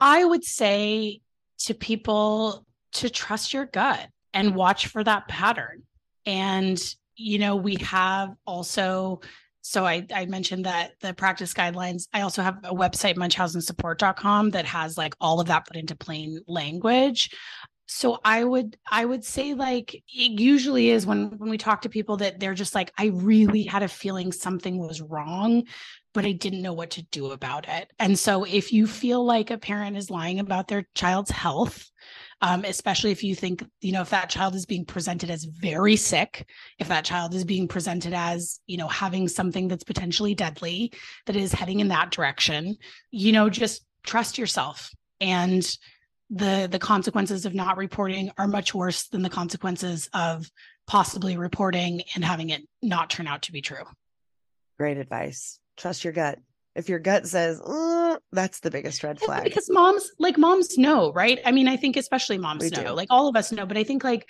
I would say to people to trust your gut and watch for that pattern. And, you know, we have also so I, I mentioned that the practice guidelines i also have a website munchausensupport.com that has like all of that put into plain language so i would i would say like it usually is when when we talk to people that they're just like i really had a feeling something was wrong but i didn't know what to do about it and so if you feel like a parent is lying about their child's health um, especially if you think, you know, if that child is being presented as very sick, if that child is being presented as, you know, having something that's potentially deadly that is heading in that direction, you know, just trust yourself. And the the consequences of not reporting are much worse than the consequences of possibly reporting and having it not turn out to be true. Great advice. Trust your gut if your gut says mm, that's the biggest red flag because moms like moms know right i mean i think especially moms we know do. like all of us know but i think like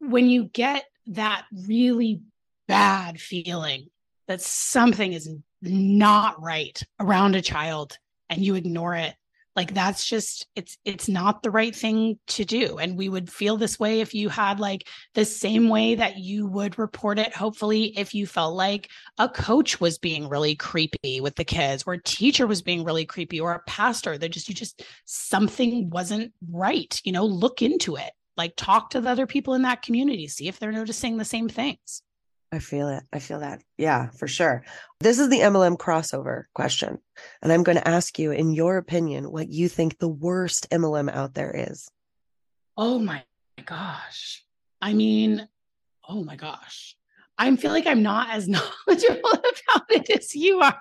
when you get that really bad feeling that something is not right around a child and you ignore it like that's just it's it's not the right thing to do. And we would feel this way if you had like the same way that you would report it hopefully if you felt like a coach was being really creepy with the kids or a teacher was being really creepy or a pastor. That just you just something wasn't right you know? Look into it. Like talk to the other people in that community. See if they're noticing the same things I feel it. I feel that. Yeah, for sure. This is the MLM crossover question. And I'm going to ask you, in your opinion, what you think the worst MLM out there is. Oh my gosh. I mean, oh my gosh. I feel like I'm not as knowledgeable about it as you are.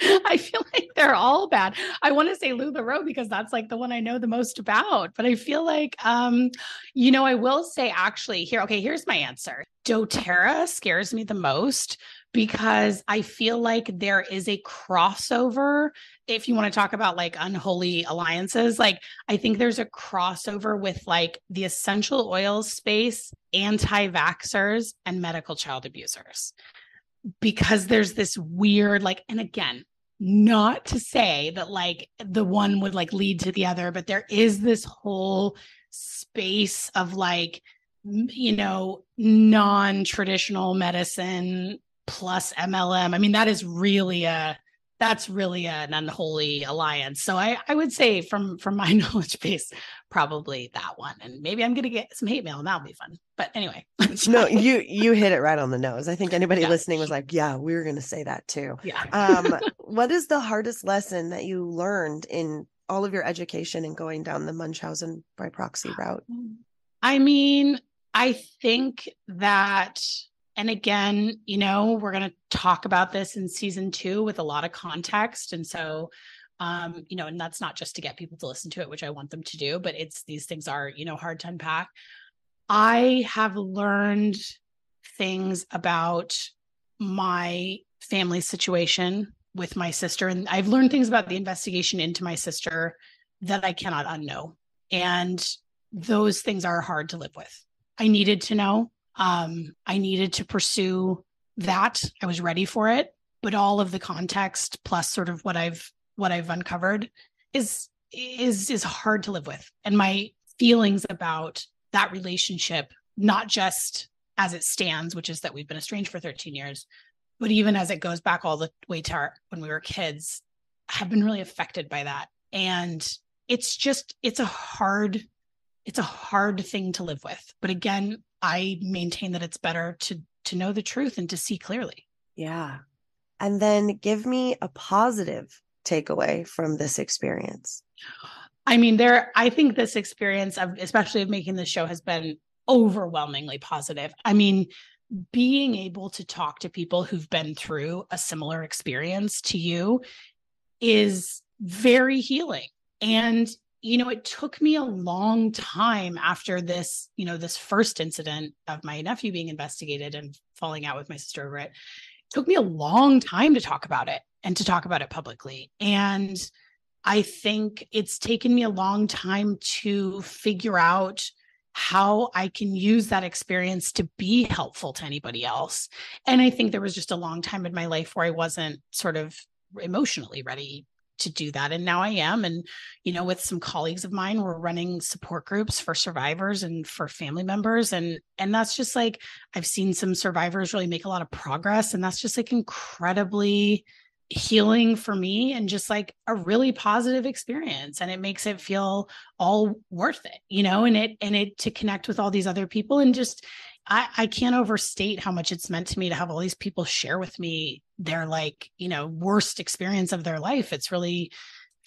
I feel like they're all bad. I want to say LuLaRoe because that's like the one I know the most about. But I feel like, um, you know, I will say actually here. Okay, here's my answer. DoTerra scares me the most because I feel like there is a crossover. If you want to talk about like unholy alliances, like I think there's a crossover with like the essential oils space, anti vaxxers, and medical child abusers because there's this weird like and again not to say that like the one would like lead to the other but there is this whole space of like you know non-traditional medicine plus MLM I mean that is really a that's really an unholy alliance. So I, I would say from from my knowledge base, probably that one. And maybe I'm gonna get some hate mail and that'll be fun. But anyway. no, you you hit it right on the nose. I think anybody yeah. listening was like, Yeah, we were gonna say that too. Yeah. um, what is the hardest lesson that you learned in all of your education and going down the Munchausen by proxy route? I mean, I think that and again, you know, we're going to talk about this in season two with a lot of context. And so, um, you know, and that's not just to get people to listen to it, which I want them to do, but it's these things are, you know, hard to unpack. I have learned things about my family situation with my sister, and I've learned things about the investigation into my sister that I cannot unknow. And those things are hard to live with. I needed to know um, I needed to pursue that. I was ready for it, but all of the context plus sort of what I've what I've uncovered is is is hard to live with. And my feelings about that relationship, not just as it stands, which is that we've been estranged for 13 years, but even as it goes back all the way to our, when we were kids, have been really affected by that. And it's just, it's a hard, it's a hard thing to live with. But again, I maintain that it's better to to know the truth and to see clearly. Yeah. And then give me a positive takeaway from this experience. I mean, there I think this experience of especially of making this show has been overwhelmingly positive. I mean, being able to talk to people who've been through a similar experience to you is very healing. And you know, it took me a long time after this, you know, this first incident of my nephew being investigated and falling out with my sister over it. took me a long time to talk about it and to talk about it publicly. And I think it's taken me a long time to figure out how I can use that experience to be helpful to anybody else. And I think there was just a long time in my life where I wasn't sort of emotionally ready to do that and now i am and you know with some colleagues of mine we're running support groups for survivors and for family members and and that's just like i've seen some survivors really make a lot of progress and that's just like incredibly healing for me and just like a really positive experience and it makes it feel all worth it you know and it and it to connect with all these other people and just I, I can't overstate how much it's meant to me to have all these people share with me their like, you know, worst experience of their life. It's really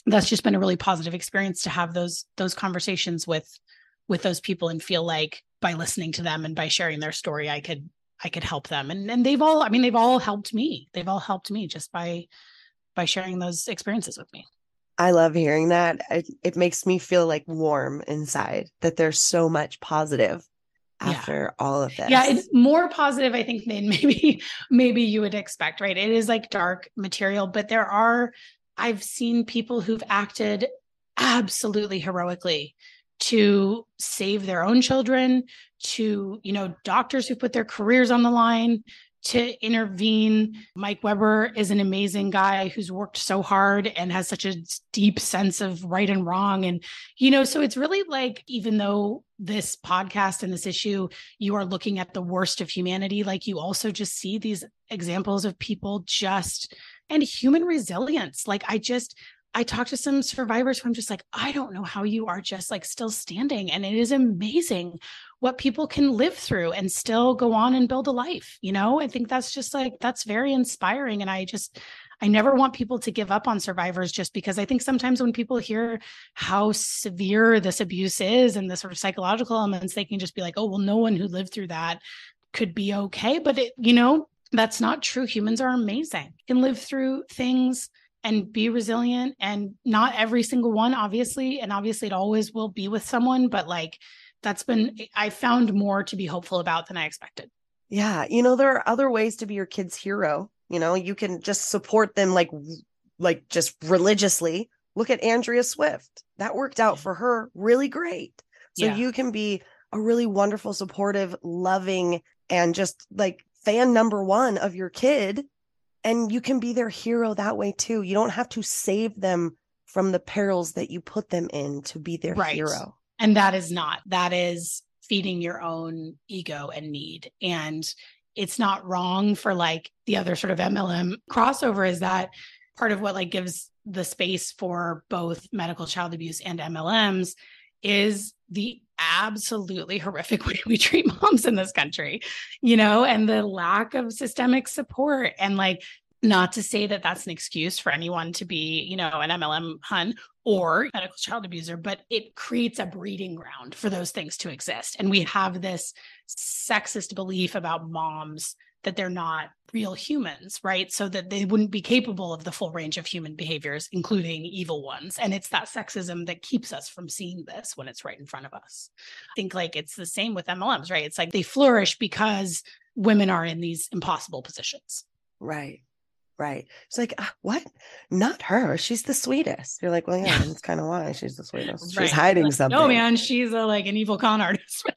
that's just been a really positive experience to have those those conversations with with those people and feel like by listening to them and by sharing their story I could I could help them. And and they've all I mean they've all helped me. They've all helped me just by by sharing those experiences with me. I love hearing that. It, it makes me feel like warm inside that there's so much positive after yeah. all of this. Yeah, it's more positive, I think, than maybe maybe you would expect, right? It is like dark material, but there are I've seen people who've acted absolutely heroically to save their own children, to, you know, doctors who put their careers on the line, to intervene. Mike Weber is an amazing guy who's worked so hard and has such a deep sense of right and wrong. And, you know, so it's really like, even though this podcast and this issue, you are looking at the worst of humanity, like you also just see these examples of people just and human resilience. Like I just, I talked to some survivors who I'm just like, I don't know how you are just like still standing. And it is amazing what people can live through and still go on and build a life. You know, I think that's just like, that's very inspiring. And I just, I never want people to give up on survivors just because I think sometimes when people hear how severe this abuse is and the sort of psychological elements, they can just be like, oh, well, no one who lived through that could be okay. But it, you know, that's not true. Humans are amazing, can live through things and be resilient. And not every single one, obviously. And obviously, it always will be with someone, but like that's been, I found more to be hopeful about than I expected. Yeah. You know, there are other ways to be your kid's hero you know, you can just support them like like just religiously. Look at Andrea Swift. That worked out for her really great. So yeah. you can be a really wonderful, supportive, loving, and just like fan number one of your kid. And you can be their hero that way too. You don't have to save them from the perils that you put them in to be their right. hero. And that is not, that is feeding your own ego and need. And it's not wrong for like the other sort of MLM crossover is that part of what like gives the space for both medical child abuse and MLMs is the absolutely horrific way we treat moms in this country, you know, and the lack of systemic support and like not to say that that's an excuse for anyone to be, you know, an MLM hun or medical child abuser, but it creates a breeding ground for those things to exist. And we have this sexist belief about moms that they're not real humans, right? So that they wouldn't be capable of the full range of human behaviors, including evil ones. And it's that sexism that keeps us from seeing this when it's right in front of us. I think like it's the same with MLMs, right? It's like they flourish because women are in these impossible positions. Right. Right. It's like, uh, what? Not her. She's the sweetest. You're like, well, yeah, that's kind of why she's the sweetest. Right. She's hiding like, something. No, man, she's a, like an evil con artist.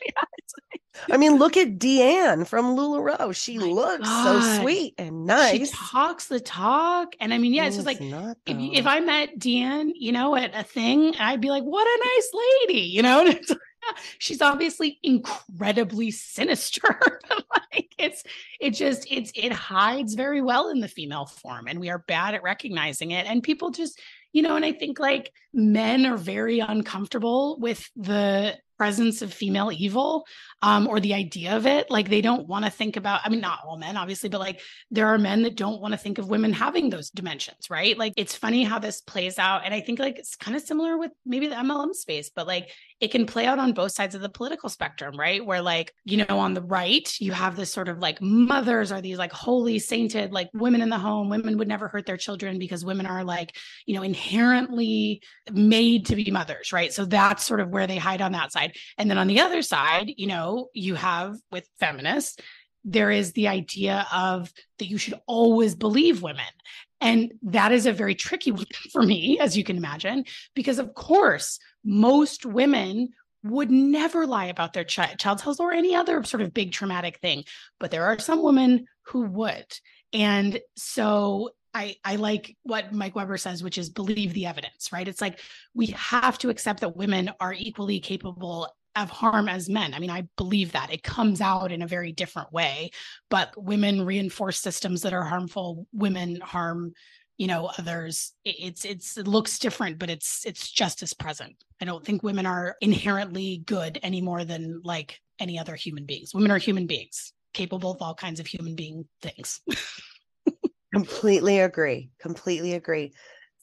I mean, look at Deanne from LuLaRoe. She My looks God. so sweet and nice. She talks the talk. And I mean, yeah, it's, it's just like if, if I met Deanne, you know, at a thing, I'd be like, what a nice lady, you know? she's obviously incredibly sinister. like it's it just it's it hides very well in the female form and we are bad at recognizing it. And people just you know, and I think like men are very uncomfortable with the presence of female evil um, or the idea of it. Like they don't want to think about, I mean, not all men, obviously, but like there are men that don't want to think of women having those dimensions, right? Like it's funny how this plays out. And I think like it's kind of similar with maybe the MLM space, but like it can play out on both sides of the political spectrum, right? Where like, you know, on the right, you have this sort of like mothers are these like holy sainted, like women in the home, women would never hurt their children because women are like, you know, inherently made to be mothers, right? So that's sort of where they hide on that side. And then on the other side, you know, you have with feminists, there is the idea of that you should always believe women. And that is a very tricky one for me, as you can imagine, because of course, most women would never lie about their ch- child's health or any other sort of big traumatic thing. But there are some women who would. And so I, I like what Mike Weber says, which is believe the evidence, right? It's like we have to accept that women are equally capable of harm as men. I mean, I believe that it comes out in a very different way, but women reinforce systems that are harmful. Women harm, you know, others. It's it's it looks different, but it's it's just as present. I don't think women are inherently good any more than like any other human beings. Women are human beings, capable of all kinds of human being things. completely agree. Completely agree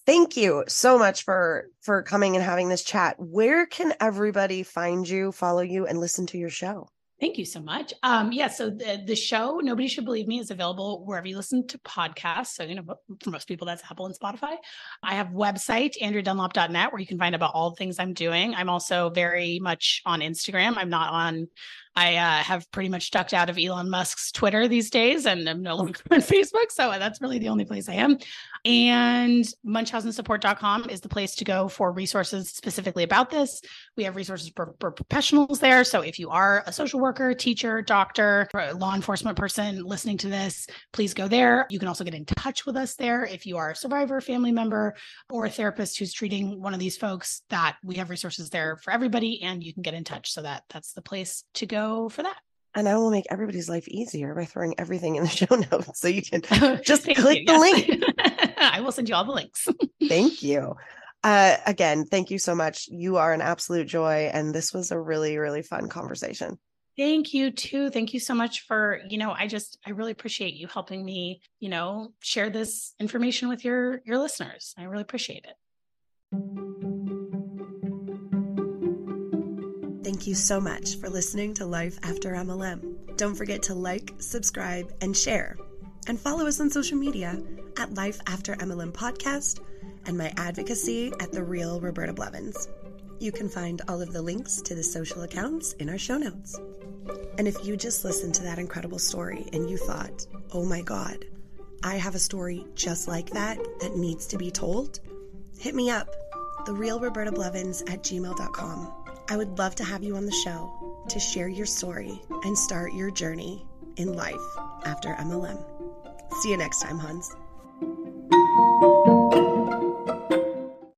thank you so much for for coming and having this chat where can everybody find you follow you and listen to your show Thank you so much. Um, yeah, so the, the show, Nobody Should Believe Me, is available wherever you listen to podcasts. So, you know, for most people, that's Apple and Spotify. I have website, andreadunlop.net, where you can find about all the things I'm doing. I'm also very much on Instagram. I'm not on I uh, have pretty much ducked out of Elon Musk's Twitter these days and I'm no longer on Facebook. So that's really the only place I am. And munchausensupport.com is the place to go for resources specifically about this. We have resources for, for professionals there. So if you are a social worker, teacher, doctor, law enforcement person listening to this, please go there. You can also get in touch with us there if you are a survivor, family member, or a therapist who's treating one of these folks that we have resources there for everybody and you can get in touch. So that that's the place to go for that. And I will make everybody's life easier by throwing everything in the show notes so you can just click you, the link. I will send you all the links. Thank you. Uh, again, thank you so much. You are an absolute joy. And this was a really, really fun conversation. Thank you too. Thank you so much for, you know, I just I really appreciate you helping me, you know, share this information with your your listeners. I really appreciate it. Thank you so much for listening to Life After MLM. Don't forget to like, subscribe, and share. And follow us on social media at Life After MLM Podcast and my advocacy at The Real Roberta Blevins. You can find all of the links to the social accounts in our show notes. And if you just listened to that incredible story and you thought, oh my God, I have a story just like that that needs to be told, hit me up, therealrobertablevins at gmail.com. I would love to have you on the show to share your story and start your journey in life after MLM. See you next time, Hans.